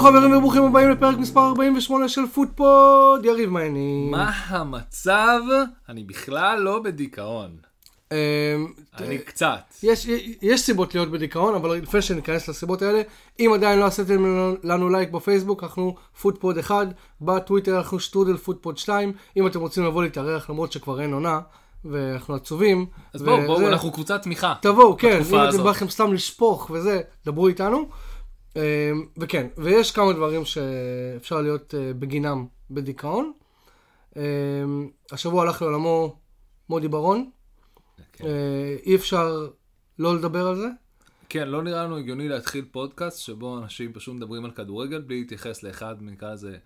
שלום חברים וברוכים הבאים לפרק מספר 48 של פוטפוד, יריב מה העניינים? מה המצב? אני בכלל לא בדיכאון. אמ, אני קצת. יש, יש סיבות להיות בדיכאון, אבל לפני שניכנס לסיבות האלה, אם עדיין לא עשיתם לנו- לייק בפייסבוק, אנחנו פוטפוד 1, בטוויטר אנחנו שטרודל פוטפוד 2, אם אתם רוצים לבוא להתארח למרות שכבר אין עונה, ואנחנו עצובים. אז בואו, בואו, אנחנו קבוצת תמיכה. תבואו, כן, אם אתם. בא לכם סתם לשפוך וזה, דברו איתנו. אמ, וכן, ויש כמה דברים שאפשר להיות אה, בגינם בדיכאון. אמ, השבוע הלך לעולמו מודי ברון, כן. אה, אי אפשר לא לדבר על זה. כן, לא נראה לנו הגיוני להתחיל פודקאסט שבו אנשים פשוט מדברים על כדורגל בלי להתייחס לאחד, נקרא לזה,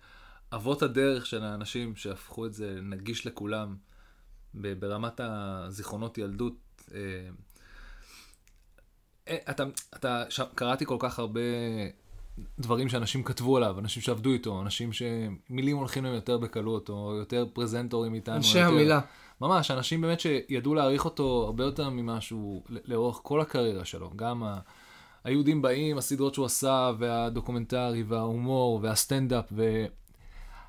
אבות הדרך של האנשים שהפכו את זה נגיש לכולם ברמת הזיכרונות ילדות. אה, אתה, אתה, ש... קראתי כל כך הרבה דברים שאנשים כתבו עליו, אנשים שעבדו איתו, אנשים שמילים הולכים להם יותר בקלות, או יותר פרזנטורים איתנו. אנשי יותר... המילה. ממש, אנשים באמת שידעו להעריך אותו הרבה יותר ממשהו ל- לאורך כל הקריירה שלו. גם ה... היהודים באים, הסדרות שהוא עשה, והדוקומנטרי, וההומור, והסטנדאפ, ו...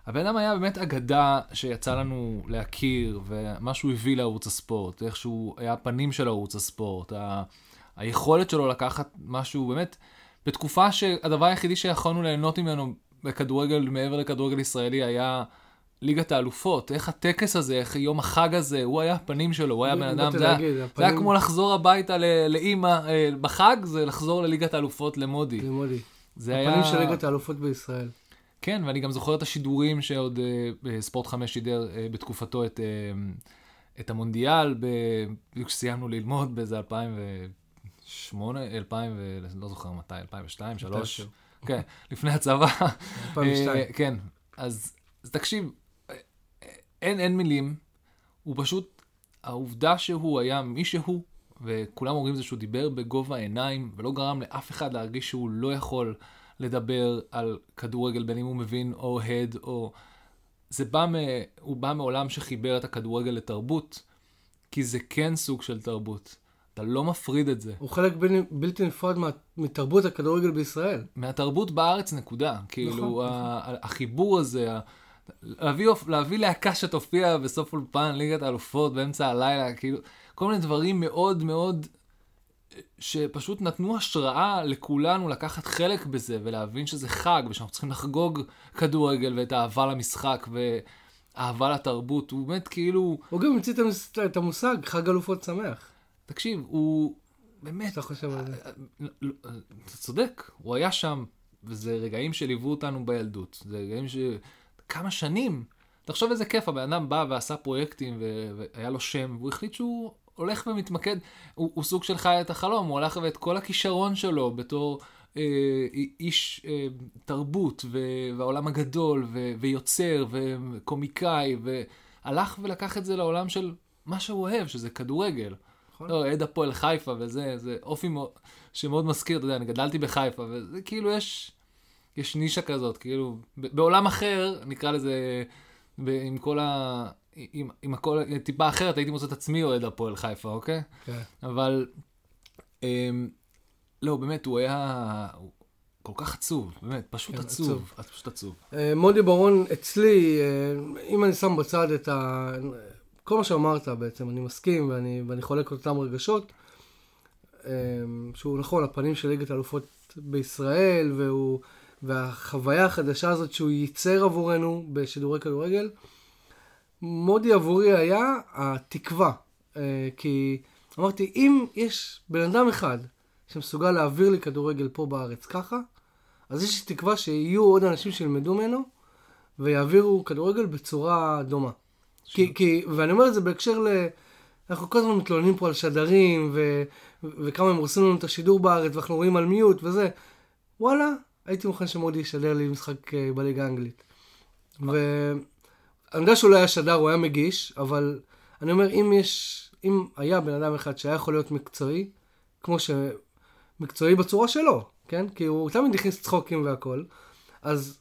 הבן אדם היה באמת אגדה שיצא לנו להכיר, ומה שהוא הביא לערוץ הספורט, איך שהוא היה הפנים של ערוץ הספורט, ה... היכולת שלו לקחת משהו באמת, בתקופה שהדבר היחידי שיכולנו ליהנות ממנו בכדורגל, מעבר לכדורגל ישראלי, היה ליגת האלופות, איך הטקס הזה, איך יום החג הזה, הוא היה הפנים שלו, הוא היה בן אדם, זה היה, להגיד, זה היה הפנים- כמו לחזור הביתה לאימא אה, בחג, זה לחזור לליגת האלופות למודי. זה מודי. זה היה... הפנים של ליגת האלופות בישראל. כן, ואני גם זוכר את השידורים שעוד אה, ספורט 5 שידר אה, בתקופתו את, אה, את המונדיאל, ב... בדיוק כשסיימנו ללמוד באיזה 2008, 2000, ו... לא זוכר מתי, 2002, 2003. מתישהו. כן, לפני הצבא. 2002. אה, כן, אז, אז תקשיב, אה, אין, אין מילים, הוא פשוט, העובדה שהוא היה מי שהוא, וכולם אומרים זה שהוא דיבר בגובה העיניים, ולא גרם לאף אחד להרגיש שהוא לא יכול לדבר על כדורגל, בין אם הוא מבין או אוהד, או... זה בא, מ... הוא בא מעולם שחיבר את הכדורגל לתרבות, כי זה כן סוג של תרבות. אתה לא מפריד את זה. הוא חלק בל- בלתי נפרד מה- מתרבות הכדורגל בישראל. מהתרבות בארץ, נקודה. כאילו, נכון, ה- החיבור הזה, ה- להביא, להביא להקה שתופיע בסוף אולפן ליגת האלופות באמצע הלילה, כאילו, כל מיני דברים מאוד מאוד, שפשוט נתנו השראה לכולנו לקחת חלק בזה, ולהבין שזה חג, ושאנחנו צריכים לחגוג כדורגל, ואת האהבה למשחק, ואהבה לתרבות, הוא באמת כאילו, הוא גם המציא את המושג חג אלופות שמח. תקשיב, הוא באמת, אתה חושב על זה. לא, לא, אתה צודק, הוא היה שם, וזה רגעים שליוו אותנו בילדות. זה רגעים ש... כמה שנים. תחשוב איזה כיף, הבן אדם בא ועשה פרויקטים, ו... והיה לו שם, והוא החליט שהוא הולך ומתמקד, הוא, הוא סוג של חי את החלום, הוא הלך ואת כל הכישרון שלו בתור אה, איש אה, תרבות, ו... והעולם הגדול, ו... ויוצר, וקומיקאי, והלך ולקח את זה לעולם של מה שהוא אוהב, שזה כדורגל. נכון. לא, אוהד הפועל חיפה וזה, זה אופי מאוד, שמאוד מזכיר, אתה יודע, אני גדלתי בחיפה, וזה כאילו יש, יש נישה כזאת, כאילו, בעולם אחר, נקרא לזה, עם כל ה... עם, עם הכל, טיפה אחרת, הייתי מוצא את עצמי אוהד הפועל חיפה, אוקיי? כן. אבל, אמ, לא, באמת, הוא היה כל כך עצוב, באמת, פשוט כן, עצוב, פשוט עצוב. אה, מודי ברון אצלי, אה, אם אני שם בצד את ה... כל מה שאמרת בעצם, אני מסכים ואני, ואני חולק את אותם רגשות. אה, שהוא נכון, הפנים של ליגת האלופות בישראל, והוא, והחוויה החדשה הזאת שהוא ייצר עבורנו בשידורי כדורגל. מודי עבורי היה התקווה. אה, כי אמרתי, אם יש בן אדם אחד שמסוגל להעביר לי כדורגל פה בארץ ככה, אז יש לי תקווה שיהיו עוד אנשים שילמדו ממנו ויעבירו כדורגל בצורה דומה. כי, כי, ואני אומר את זה בהקשר ל... אנחנו כל הזמן מתלוננים פה על שדרים, ו, וכמה הם הורסים לנו את השידור בארץ, ואנחנו רואים על מיוט וזה. וואלה, הייתי מוכן שמודי ישדר לי משחק אה, בליגה האנגלית. ואני יודע שהוא לא היה שדר, הוא היה מגיש, אבל אני אומר, אם יש, אם היה בן אדם אחד שהיה יכול להיות מקצועי, כמו ש... מקצועי בצורה שלו, כן? כי הוא תמיד הכניס צחוקים והכל, אז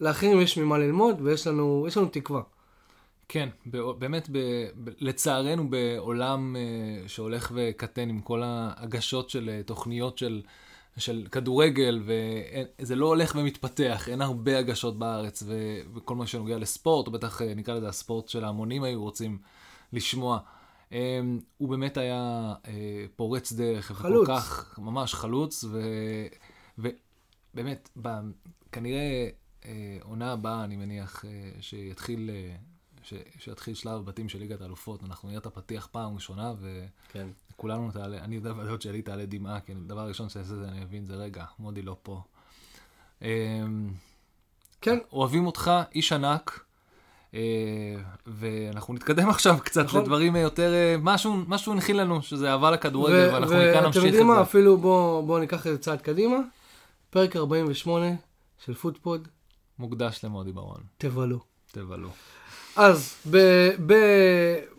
לאחרים יש ממה ללמוד, ויש לנו, יש לנו תקווה. כן, באמת, ב- ב- לצערנו, בעולם אה, שהולך וקטן עם כל ההגשות של אה, תוכניות של של כדורגל, וזה לא הולך ומתפתח, אין הרבה הגשות בארץ, ו, וכל מה שנוגע לספורט, או בטח אה, נקרא לזה הספורט של ההמונים היו רוצים לשמוע. Um, הוא באמת היה פורץ דרך, חלוץ. וכל כך, ממש חלוץ, ו, ובאמת, ב, כנראה עונה הבאה, אני מניח, שיתחיל, שיתחיל שלב הבתים של ליגת האלופות, אנחנו נראה את הפתיח פעם ראשונה, ו... כן. תעלה, אני יודע בדעות שלי תעלה דמעה, כי הדבר הראשון שאני אעשה זה אני אבין, זה רגע, מודי לא פה. אמ, כן. אוהבים אותך, איש ענק, אה, ואנחנו נתקדם עכשיו קצת נכון. לדברים יותר, אה, משהו, משהו הנחיל לנו, שזה אהבה לכדורגל, ו- ואנחנו מכאן ואתם נמשיך יודעים את מה, זה. אפילו בואו בוא ניקח את זה צעד קדימה. פרק 48 של פודפוד, מוקדש למודי ברון, תבלו. תבלו. אז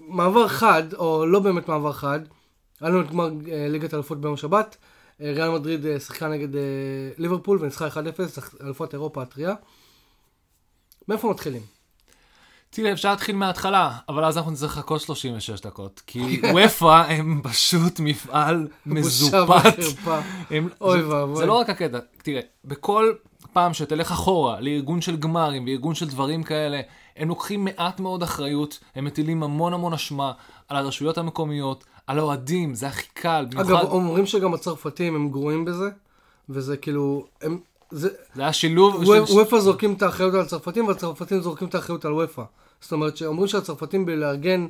במעבר חד, או לא באמת מעבר חד, היה לנו את גמר אה, ליגת האלופות ביום שבת. אה, ריאל מדריד אה, שיחקה נגד ליברפול וניצחה 1-0, אלופת אירופה הטריה. מאיפה מתחילים? תראה, אפשר להתחיל מההתחלה, אבל אז אנחנו נצטרך לחכות 36 דקות, כי וופא הם פשוט מפעל מזופת. הם, אוי ואבוי. זה לא רק הקטע, תראה, בכל פעם שתלך אחורה לארגון של גמרים וארגון של דברים כאלה, הם לוקחים מעט מאוד אחריות, הם מטילים המון המון אשמה על הרשויות המקומיות, על האוהדים, זה הכי קל, במיוחד, אגב, אומרים שגם הצרפתים הם גרועים בזה, וזה כאילו, הם, זה, זה היה שילוב. וופא זורקים את האחריות על הצרפתים, והצרפתים זורקים את האחריות על וופא. זאת אומרת, שאומרים שהצרפתים בלארגן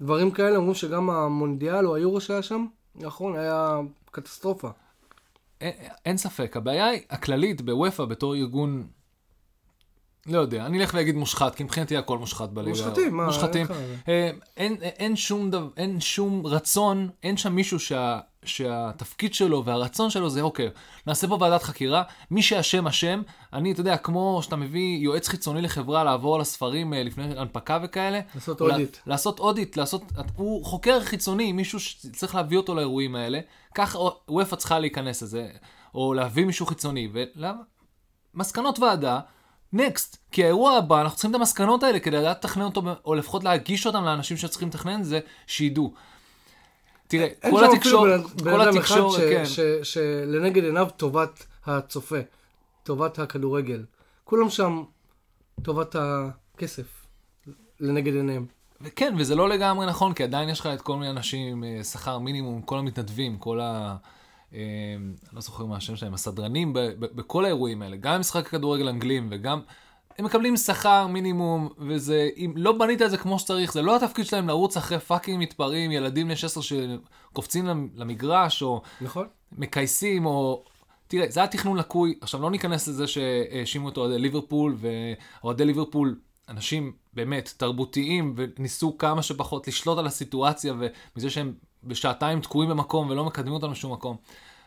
דברים כאלה, אומרים שגם המונדיאל או היורו שהיה שם, נכון, היה קטסטרופה. אין, אין ספק, הבעיה הכללית בוופא בתור ארגון, לא יודע, אני אלך ואגיד מושחת, כי מבחינתי הכל מושחת בליגה. מושחתים, מה, מושחתים. אין אה, אין, אין, שום דו, אין שום רצון, אין שם מישהו שה, שהתפקיד שלו והרצון שלו זה, אוקיי, נעשה פה ועדת חקירה, מי שאשם אשם, אני, אתה יודע, כמו שאתה מביא יועץ חיצוני לחברה לעבור על הספרים אה, לפני הנפקה וכאלה. לעשות אודיט. לעשות אודיט, לעשות, הוא חוקר חיצוני, מישהו שצריך להביא אותו לאירועים האלה, כך וופא צריכה להיכנס לזה, או להביא מישהו חיצוני, ולמה? מסקנות ועדה, נקסט. כי האירוע הבא, אנחנו צריכים את המסקנות האלה כדי לדעת לתכנן אותו, או לפחות להגיש אותם לאנשים שצריכים לתכנן זה, שידעו. תראה, כל התקשורת, כל התקשורת, כן. שלנגד עיניו טובת הצופה, טובת הכדורגל. כולם שם טובת הכסף לנגד עיניהם. וכן, וזה לא לגמרי נכון, כי עדיין יש לך את כל מיני אנשים אה, שכר מינימום, כל המתנדבים, כל ה... אה, אני לא זוכר מה השם שלהם, הסדרנים ב- ב- בכל האירועים האלה, גם משחק כדורגל אנגלים וגם... הם מקבלים שכר מינימום, וזה, אם לא בנית את זה כמו שצריך, זה לא התפקיד שלהם לרוץ אחרי fucking מתפרעים, ילדים בני 16 שקופצים למ- למגרש, או נכון? מכייסים, או... תראה, זה היה תכנון לקוי. עכשיו, לא ניכנס לזה שהאשימו את אוהדי ליברפול, ואוהדי ליברפול, אנשים באמת תרבותיים, וניסו כמה שפחות לשלוט על הסיטואציה, ומזה שהם בשעתיים תקועים במקום ולא מקדמים אותנו לשום מקום.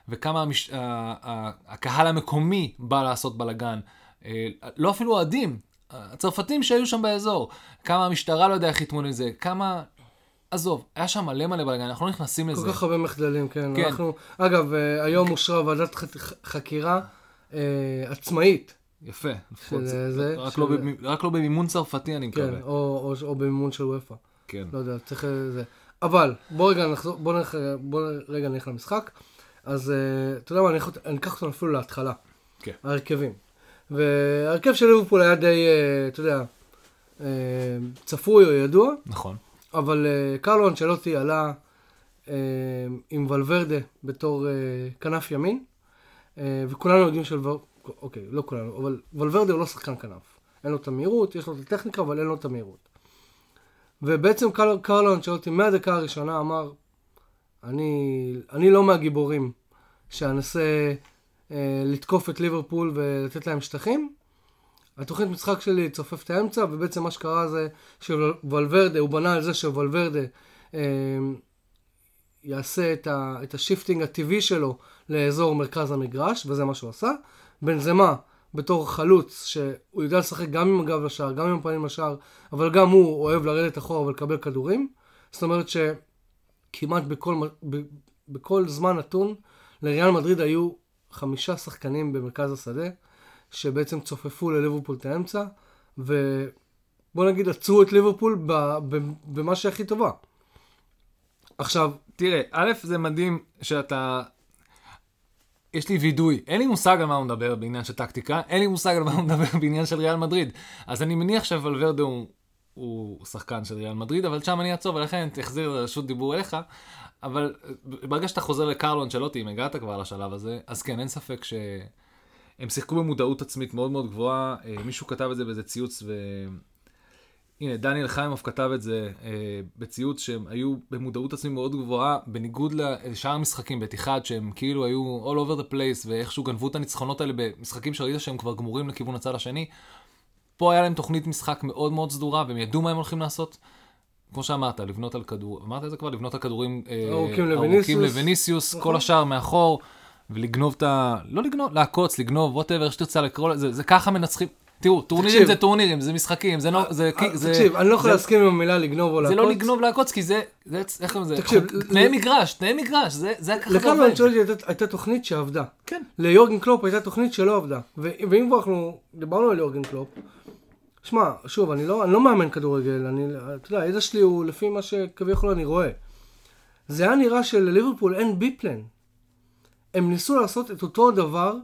וכמה המש... הקהל המקומי בא לעשות בלאגן. אה, לא אפילו אוהדים, הצרפתים שהיו שם באזור. כמה המשטרה לא יודע איך להתמודד עם זה, כמה... עזוב, היה שם מלא מלא בלאגן, אנחנו לא נכנסים לזה. כל כך הרבה מחדלים, כן. כן. אנחנו, אגב, אה, היום אושרה ועדת חקירה אה, עצמאית, יפה. לפחות של זה- זה, רק של- לא רק לא במימון צרפתי, אני כן, מקווה. או, או, או במימון של וופא. כן. לא יודע, צריך אה, זה. אבל, בוא רגע נחזור, בוא, נלך, בוא רגע נלך למשחק. אז אה, אתה יודע מה, אני אקח אותנו אפילו להתחלה. כן. ההרכבים. וההרכב של ליברפול היה די, אה, אתה יודע, אה, צפוי או ידוע, נכון. אבל אה, קרלו אנצ'לוטי עלה אה, עם ולוורדה בתור אה, כנף ימין, אה, וכולנו יודעים של... אוקיי, לא כולנו, אבל ולוורדה הוא לא שחקן כנף. אין לו את המהירות, יש לו את הטכניקה, אבל אין לו את המהירות. ובעצם קר, קרלו אנצ'לוטי מהדקה הראשונה אמר, אני, אני לא מהגיבורים שאנסה אה, לתקוף את ליברפול ולתת להם שטחים. התוכנית משחק שלי צופפה את האמצע, ובעצם מה שקרה זה שוולוורדה, הוא בנה על זה שוולוורדה אה, יעשה את, ה, את ה shifting הטבעי שלו לאזור מרכז המגרש, וזה מה שהוא עשה. בנזמה, בתור חלוץ, שהוא יודע לשחק גם עם הגב לשער, גם עם הפנים לשער, אבל גם הוא אוהב לרדת אחורה ולקבל כדורים. זאת אומרת שכמעט בכל, ב, בכל זמן נתון, לריאל מדריד היו חמישה שחקנים במרכז השדה, שבעצם צופפו לליברפול את האמצע, ובוא נגיד עצרו את ליברפול במה שהכי טובה. עכשיו, תראה, א', זה מדהים שאתה... יש לי וידוי, אין לי מושג על מה הוא מדבר בעניין של טקטיקה, אין לי מושג על מה הוא מדבר בעניין של ריאל מדריד. אז אני מניח שוולברדה הוא, הוא שחקן של ריאל מדריד, אבל שם אני אעצור, ולכן תחזיר רשות דיבור אליך. אבל ברגע שאתה חוזר לקרלו אנצ'לוטי, אם הגעת כבר לשלב הזה, אז כן, אין ספק שהם שיחקו במודעות עצמית מאוד מאוד גבוהה. אה, מישהו כתב את זה באיזה ציוץ, ו... הנה, דניאל חיימוב כתב את זה אה, בציוץ שהם היו במודעות עצמית מאוד גבוהה, בניגוד לשאר המשחקים, בתיחד, שהם כאילו היו all over the place, ואיכשהו גנבו את הניצחונות האלה במשחקים שראית שהם כבר גמורים לכיוון הצד השני. פה היה להם תוכנית משחק מאוד מאוד סדורה, והם ידעו מה הם הולכים לעשות. כמו שאמרת, לבנות על כדור, אמרת את זה כבר? לבנות על כדורים אה, ארוכים לווניסיוס, כל השאר מאחור, ולגנוב את ה... לא לגנוב, לעקוץ, לגנוב, ווטאבר, שתרצה לקרוא לזה, זה ככה מנצחים. תראו, טורנירים זה טורנירים, זה משחקים, זה לא... זה... תקשיב, אני לא יכול להסכים עם המילה לגנוב או לעקוץ. זה לא לגנוב לעקוץ, כי זה... איך קוראים לזה? תקשיב, תנאי מגרש, תנאי מגרש, זה ככה לקרלו אנצ'לוטי הייתה תוכנית שעבדה. כן. ליורגן קלופ הייתה תוכנית שלא עבדה. ואם כבר אנחנו דיברנו על יורגן קלופ, שמע, שוב, אני לא, אני לא מאמן כדורגל, אני, אתה יודע, הידע שלי הוא לפי מה שכביכול אני רואה. זה היה נראה שלליברפול אין B plan. הם ניסו לעשות את אותו הדבר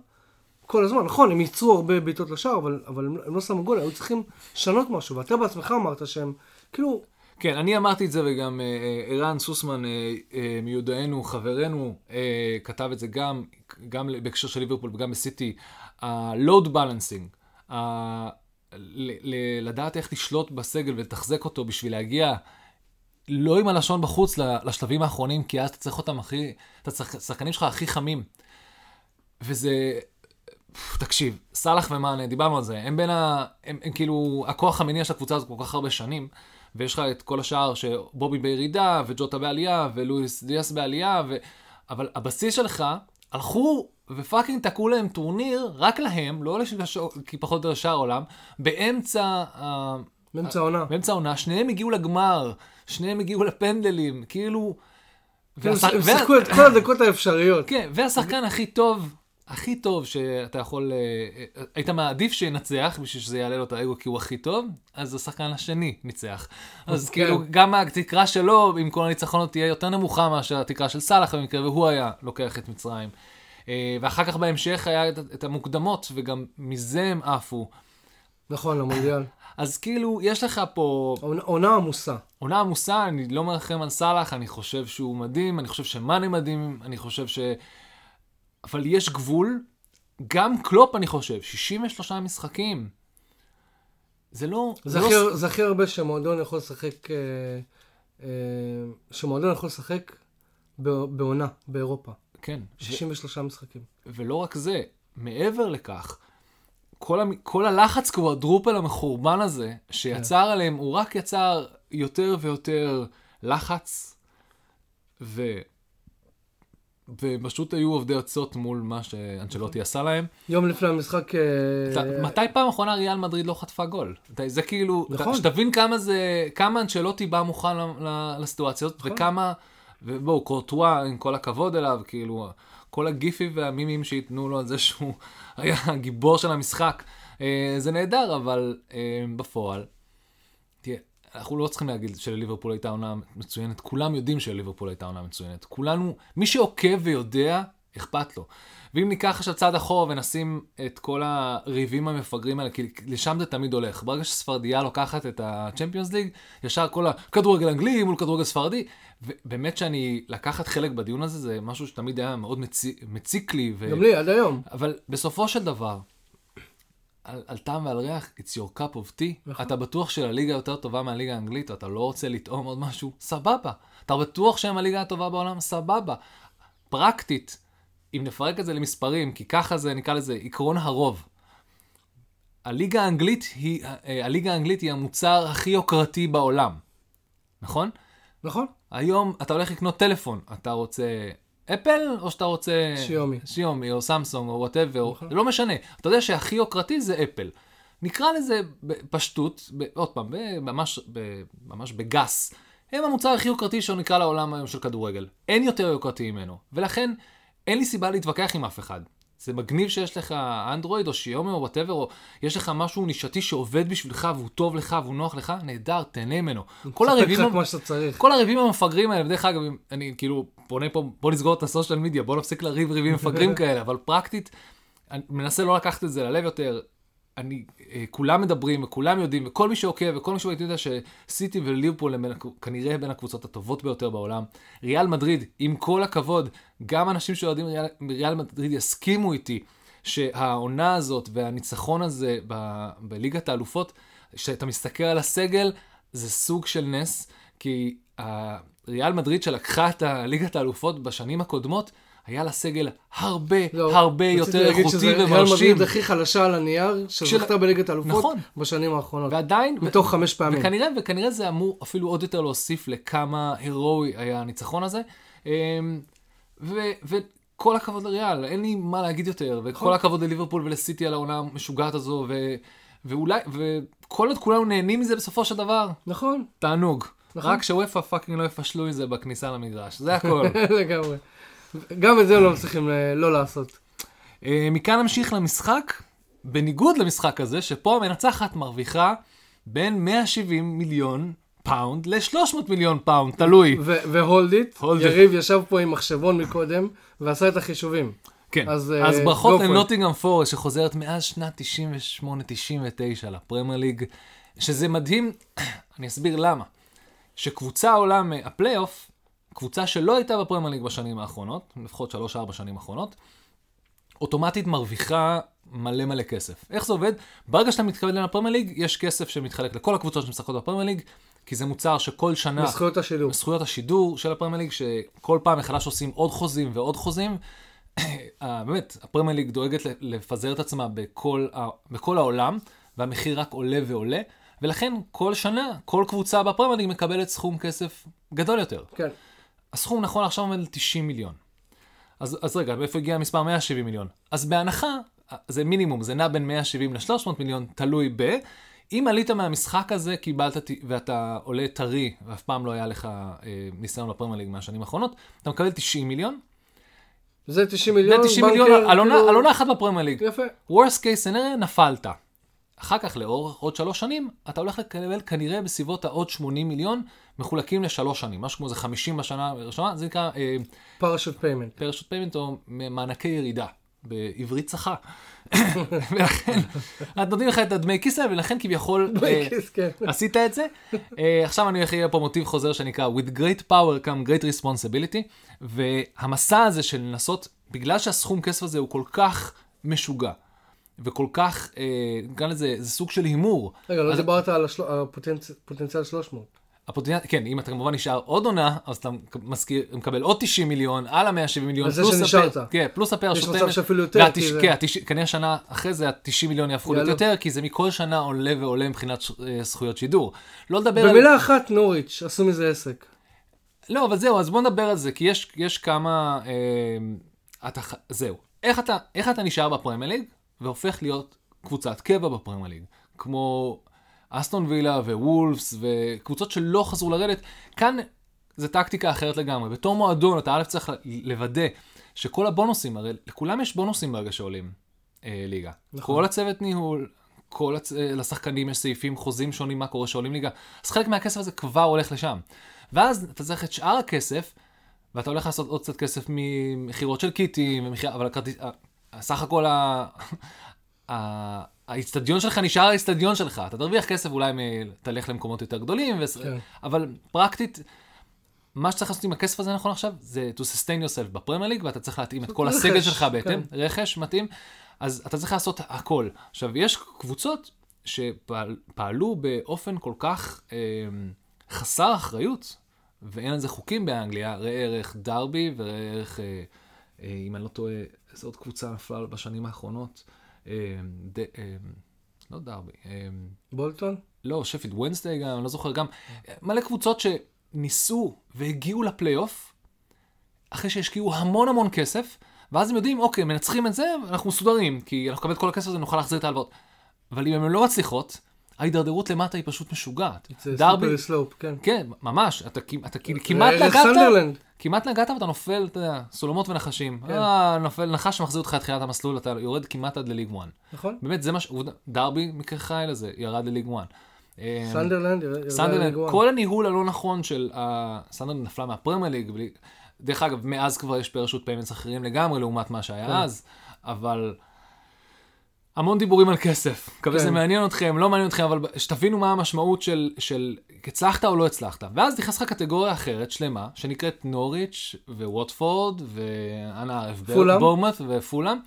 כל הזמן. נכון, הם ייצרו הרבה בעיטות לשער, אבל, אבל הם לא שמו גול, היו צריכים לשנות משהו. ואתה בעצמך אמרת שהם, כאילו... כן, אני אמרתי את זה וגם אה, אה, ערן אה, סוסמן אה, אה, מיודענו, חברנו, אה, כתב את זה גם, גם בהקשר של ליברפול וגם בסיטי, ה-load balancing, ה- ל- ל- לדעת איך לשלוט בסגל ולתחזק אותו בשביל להגיע לא עם הלשון בחוץ לשלבים האחרונים, כי אז אתה צריך אותם הכי, אתה צריך, שחקנים שלך הכי חמים. וזה, תקשיב, סאלח ומאנה, דיברנו על זה, הם בין ה... הם, הם כאילו הכוח המניע של הקבוצה הזאת כל כך הרבה שנים, ויש לך את כל השאר שבובי בירידה, וג'וטה בעלייה, ולואיס דיאס בעלייה, ו... אבל הבסיס שלך, הלכו ו fucking תקעו להם טורניר, רק להם, לא לשאר, כי פחות או יותר שאר העולם, באמצע... באמצע העונה. באמצע העונה, שניהם הגיעו לגמר, שניהם הגיעו לפנדלים, כאילו... כאילו הם שיחקו את כל הדקות האפשריות. כן, והשחקן הכי טוב הכי טוב שאתה יכול, אה, אה, היית מעדיף שינצח בשביל שזה יעלה לו את האגו כי הוא הכי טוב, אז השחקן השני ניצח. אז אוקיי. כאילו גם התקרה שלו עם כל הניצחונות תהיה יותר נמוכה מאשר התקרה של סאלח במקרה, והוא היה לוקח את מצרים. אה, ואחר כך בהמשך היה את המוקדמות, וגם מזה הם עפו. נכון, למונדיאל. אז כאילו, יש לך פה... עונה עמוסה. עונה עמוסה, אני לא מרחם על סאלח, אני חושב שהוא מדהים, אני חושב שמאני מדהים, אני חושב ש... אבל יש גבול, גם קלופ אני חושב, 63 משחקים. זה לא... זה, לא... הכי, זה הכי הרבה שמועדון יכול לשחק, אה, אה, שמועדון יכול לשחק בעונה, באירופה. כן. 63 ו... משחקים. ולא רק זה, מעבר לכך, כל, המ... כל הלחץ קוואדרופל המחורבן הזה, שיצר כן. עליהם, הוא רק יצר יותר ויותר לחץ, ו... ופשוט היו עובדי עצות מול מה שאנצ'לוטי עשה להם. יום לפני המשחק... אה, מתי פעם אחרונה ריאל מדריד לא חטפה גול? זה כאילו, נכון. שתבין כמה זה, כמה אנצ'לוטי בא מוכן לסיטואציות, נכון. וכמה, ובואו, קורטואה, עם כל הכבוד אליו, כאילו, כל הגיפים והמימים שייתנו לו על זה שהוא היה הגיבור של המשחק, אה, זה נהדר, אבל אה, בפועל, אנחנו לא צריכים להגיד שלליברפול הייתה עונה מצוינת, כולם יודעים שלליברפול הייתה עונה מצוינת. כולנו, מי שעוקב ויודע, אכפת לו. ואם ניקח עכשיו צעד אחורה ונשים את כל הריבים המפגרים האלה, כי לשם זה תמיד הולך. ברגע שספרדיה לוקחת את ה-Champions League, ישר כל הכדורגל אנגלי מול כדורגל ספרדי. ובאמת שאני לקחת חלק בדיון הזה, זה משהו שתמיד היה מאוד מציק, מציק לי. ו... גם לי, עד היום. אבל בסופו של דבר, על, על טעם ועל ריח, it's your cup of tea. נכון. אתה בטוח שהליגה יותר טובה מהליגה האנגלית, ואתה לא רוצה לטעום עוד משהו? סבבה. אתה בטוח שהם הליגה הטובה בעולם? סבבה. פרקטית, אם נפרק את זה למספרים, כי ככה זה, נקרא לזה, עקרון הרוב. הליגה האנגלית היא, אה, הליגה האנגלית היא המוצר הכי יוקרתי בעולם, נכון? נכון. היום אתה הולך לקנות טלפון, אתה רוצה אפל, או שאתה רוצה... שיומי. שיומי, או סמסונג, או whatever, נכון. לא משנה. אתה יודע שהכי יוקרתי זה אפל. נקרא לזה בפשטות, ב, עוד פעם, ממש, ממש בגס. הם המוצר הכי יוקרתי שהוא נקרא לעולם היום של כדורגל. אין יותר יוקרתי ממנו. ולכן, אין לי סיבה להתווכח עם אף אחד. זה מגניב שיש לך אנדרואיד או שיומי או whatever, או יש לך משהו נישתי שעובד בשבילך והוא טוב לך והוא נוח לך, נהדר, תהנה ממנו. כל הריבים. כל הריבים המפגרים האלה, בדרך אגב, אני כאילו פונה פה, בוא נסגור את הסושיאל מדיה, בוא נפסיק לריב ריבים מפגרים כאלה, אבל פרקטית, אני מנסה לא לקחת את זה ללב יותר. אני, אה, כולם מדברים וכולם יודעים, וכל מי שעוקב וכל מי שעוקב יודע שסיטי וליברפול הם בין כנראה בין הקבוצות הטובות ביותר בעולם. ריאל מדריד, עם כל הכבוד, גם אנשים שאוהדים ריאל, ריאל מדריד יסכימו איתי שהעונה הזאת והניצחון הזה ב, בליגת האלופות, כשאתה מסתכל על הסגל, זה סוג של נס, כי ריאל מדריד שלקחה את הליגת האלופות בשנים הקודמות, היה לה סגל הרבה לא, הרבה רציתי יותר להגיד איכותי שזה ריאל ומרשים. מדריד הכי חלשה על הנייר, של- שזכתה בליגת האלופות נכון. בשנים האחרונות. ועדיין, מתוך חמש פעמים. וכנראה, וכנראה זה אמור אפילו עוד יותר להוסיף לכמה הירואי היה הניצחון הזה. אמ, ו- וכל הכבוד לריאל, אין לי מה להגיד יותר, נכון. וכל הכבוד לליברפול ולסיטי על העונה המשוגעת הזו, ו- ואולי, וכל עוד כולנו נהנים מזה בסופו של דבר, נכון, תענוג. נכון. רק שוופא פאקינג לא יפשלו עם זה בכניסה למגרש, זה הכל. לגמרי. גם את זה לא מצליחים אה, לא לעשות. אה, מכאן נמשיך למשחק, בניגוד למשחק הזה, שפה המנצחת מרוויחה בין 170 מיליון פאונד ל-300 מיליון פאונד, תלוי. ו hold it. יריב ישב פה עם מחשבון מקודם, ועשה את החישובים. כן, אז, אז, אה, ברכות go for it. לנוטינגאם פורסט שחוזרת מאז שנת 98-99 לפרמייר ליג, שזה מדהים, אני אסביר למה. שקבוצה עולה מהפלייאוף, קבוצה שלא הייתה בפרמייר ליג בשנים האחרונות, לפחות 3-4 שנים האחרונות, אוטומטית מרוויחה מלא מלא כסף. איך זה עובד? ברגע שאתה מתקבל לפרמייר ליג, יש כסף שמתחלק לכל הקבוצות שמשחקות בפרמייר ליג, כי זה מוצר שכל שנה... בזכויות השידור. זכויות השידור של הפרמייר ליג, שכל פעם מחדש עושים עוד חוזים ועוד חוזים. אה, באמת, הפרמייר ליג דואגת לפזר את עצמה בכל, ה- בכל העולם, והמחיר רק עולה ועולה, ולכן כל שנה, כל קבוצה בפרמייר ליג מקבלת סכום כסף גדול יותר. כן. הסכום נכון עכשיו עומד על 90 מיליון. אז, אז רגע, מאיפה הגיע המספר 170 מיליון? אז בהנחה, זה מינימום, זה נע בין 170 ל-300 מיליון, תלוי ב... אם עלית מהמשחק הזה, קיבלת, ואתה עולה טרי, ואף פעם לא היה לך אה, ניסיון בפרמייר ליג מהשנים האחרונות, אתה מקבל 90 מיליון. זה 90 זה מיליון, 90 banker, מיליון על עונה- כאילו- על עונה אחת בפרמייר ליג. יפה. worst case scenario, נפלת. אחר כך, לאורך עוד שלוש שנים, אתה הולך לקבל כנראה בסביבות העוד 80 מיליון, מחולקים לשלוש שנים, משהו כמו זה 50 בשנה הראשונה, זה נקרא אה, parachute payment. parachute payment או מענקי ירידה, בעברית צחה. ולכן, אז נותנים לך את הדמי כיס האלה, ולכן כביכול כן. עשית את זה. אה, עכשיו אני הולך יהיה פה מוטיב חוזר שנקרא With great power come great responsibility, והמסע הזה של לנסות, בגלל שהסכום כסף הזה הוא כל כך משוגע, וכל כך, אה, נקרא לזה, זה סוג של הימור. רגע, לא דיברת על השל- הפוטנצ- פוטנציאל 300. הפוטנציאל, כן, אם אתה כמובן נשאר עוד עונה, אז אתה מזכיר, מקבל עוד 90 מיליון, על ה-170 מיליון, פלוס שנשארת. הפר, כן, פלוס הפר יש. מצב שאפילו יותר, והתש- זה- כן, התש- כנראה שנה אחרי זה ה-90 מיליון יהפכו להיות. יותר, כי זה מכל שנה עולה ועולה מבחינת אה, זכויות שידור. לא לדבר על... במילה אחת, נוריץ', עשו מזה עסק. לא, אבל זהו, אז בוא נדבר על זה, כי יש, יש כמה... אה, אתה, זהו. איך אתה, איך אתה נשאר בפרמייר ליג והופך להיות קבוצת קבע בפרמייר ליג? כמו אסטון וילה ווולפס וקבוצות שלא חזרו לרדת. כאן זה טקטיקה אחרת לגמרי. בתור מועדון אתה א' צריך לוודא שכל הבונוסים, הרי לכולם יש בונוסים ברגע שעולים אה, ליגה. נכון. כל הצוות ניהול, כל הצ... אה, לשחקנים יש סעיפים, חוזים שונים, מה קורה שעולים ליגה. אז חלק מהכסף הזה כבר הולך לשם. ואז אתה צריך את שאר הכסף, ואתה הולך לעשות עוד קצת כסף ממכירות של קיטים, ומחיר... אבל הכרטיס... סך הכל ה... ה- האיצטדיון שלך נשאר האיצטדיון שלך. אתה תרוויח כסף אולי מ... תלך למקומות יותר גדולים, ו... כן. אבל פרקטית, מה שצריך לעשות עם הכסף הזה נכון עכשיו, זה to sustain yourself בפרמייר ליג, ואתה צריך להתאים את כל רכש, הסגל שלך בהתאם, כן. רכש מתאים, אז אתה צריך לעשות הכל. עכשיו, יש קבוצות שפעלו באופן כל כך אה, חסר אחריות, ואין על זה חוקים באנגליה, ראה ערך דרבי וראה ערך, אה, אה, אם אני לא טועה, איזו עוד קבוצה נפלה בשנים האחרונות, אה, ד, אה, לא דרבי, אה, בולטון? לא, שפיד וונסטי גם, אני לא זוכר, גם מלא קבוצות שניסו והגיעו לפלייאוף, אחרי שהשקיעו המון המון כסף, ואז הם יודעים, אוקיי, מנצחים את זה, אנחנו מסודרים, כי אנחנו נקבל את כל הכסף הזה, נוכל להחזיר את ההלוואות. אבל אם הן לא מצליחות, ההידרדרות למטה היא פשוט משוגעת. זה דרבי, slippery slope, כן. כן, ממש, אתה אתה כמעט נגעת, סנדרלנד. כמעט נגעת ואתה נופל, אתה יודע, סולמות ונחשים. כן. אה, נופל נחש שמחזיר אותך לתחילת המסלול, אתה יורד כמעט עד ל League 1. נכון? באמת, זה מה ש... דרבי, מקרה חי לזה, ירד ל League 1. אה, סנדרלנד, סנדרלנד, ל League One. כל הניהול הלא נכון של... סנדרלנד נפלה מהפרמייר ליג. דרך אגב, מאז כבר יש parachute payments אחרים לגמרי לעומת מה שהיה כן. אז, אבל המון דיבורים על כסף. מקווה כן. שזה מעניין אתכם, לא מעניין אתכם, אבל שתבינו מה המשמעות של, של הצלחת או לא הצלחת. ואז נכנס לך קטגוריה אחרת, שלמה, שנקראת נוריץ' וווטפורד, ואנה ערף. בורנמות' ופולאם,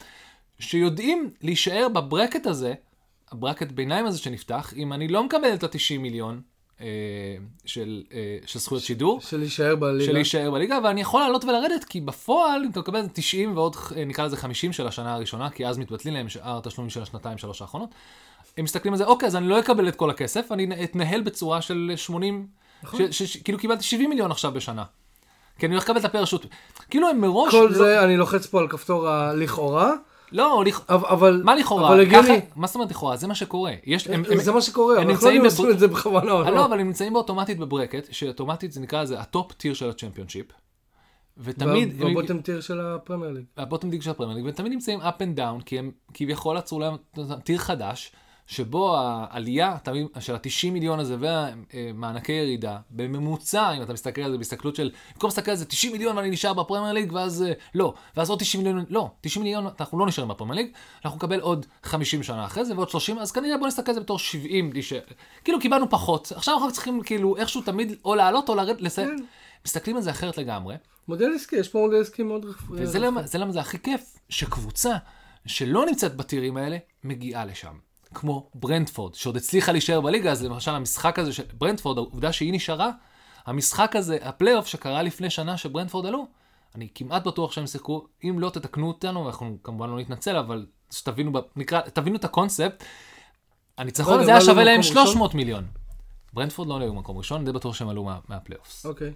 שיודעים להישאר ב bracket הזה, ה bracket ביניים הזה שנפתח, אם אני לא מקבל את ה-90 מיליון של, אה, של זכויות שידור, של להישאר בליגה. של להישאר בליגה, ואני יכול לעלות ולרדת, כי בפועל, אם אתה מקבל 90 ועוד, אה, נקרא לזה 50 של השנה הראשונה, כי אז מתבטלים להם שאר התשלומים של השנתיים, שלוש האחרונות, הם מסתכלים על זה, אוקיי, אז אני לא אקבל את כל הכסף, אני אתנהל בצורה של 80, נכון. ש, ש, כאילו קיבלתי 70 מיליון עכשיו בשנה. כי אני הולך לקבל את ה parachute. כאילו הם מראש... כל לא, זה, אני לוחץ פה על כפתור הלכאורה, לא. אבל-. מה לכאורה? אבל הגיוני. מה זאת אומרת לכאורה? זה מה שקורה. יש, הם, הם, זה מה שקורה, הם אבל אנחנו לא יודעים לעשות את זה בכוונה אה, לא, לא. אבל הם נמצאים באוטומטית ב bracket, שאוטומטית זה נקרא לזה ה top tier של הצ'מפיונשיפ. ותמיד, הם- ב bottom tier של הפרמייר ליג. ה bottom tier של הפרמייר ליג, והם תמיד נמצאים up and down, כי הם כביכול יצרו להם tier חדש, שבו העלייה תמיד, של ה-90 מיליון הזה והמענקי ירידה, בממוצע, אם אתה מסתכל על זה בהסתכלות של, במקום להסתכל על זה 90 מיליון ואני נשאר בפרמייר ליג, ואז אה, לא, ואז עוד 90 מיליון, לא, 90 מיליון, אנחנו לא נשארים בפרמייר ליג, אנחנו נקבל עוד 50 שנה אחרי זה ועוד 30, אז כנראה בוא נסתכל על זה בתור 70, בלי ש... כאילו קיבלנו פחות, עכשיו אנחנו צריכים כאילו איכשהו תמיד או לעלות או לרדת, לסיים. כן. מסתכלים על זה אחרת לגמרי. מודל עסקי, יש פה מודל עסקי מאוד רפואי. וזה למה, זה למה זה הכי כיף, שקבוצה שלא נמצאת בטירים האלה, מגיעה לשם. כמו ברנטפורד, שעוד הצליחה להישאר בליגה, אז למשל המשחק הזה של ברנטפורד, העובדה שהיא נשארה, המשחק הזה, הפלייאוף שקרה לפני שנה שברנטפורד עלו, אני כמעט בטוח שהם שיחקו, אם לא תתקנו אותנו, אנחנו כמובן לא נתנצל, אבל שתבינו, נקרא, תבינו את הקונספט, הניצחון הזה היה עלו שווה להם במקום ראשון? 300 מיליון. ברנדפורד לא עלו במקום ראשון, די בטוח שהם עלו מה- מהפלייאופס. אוקיי.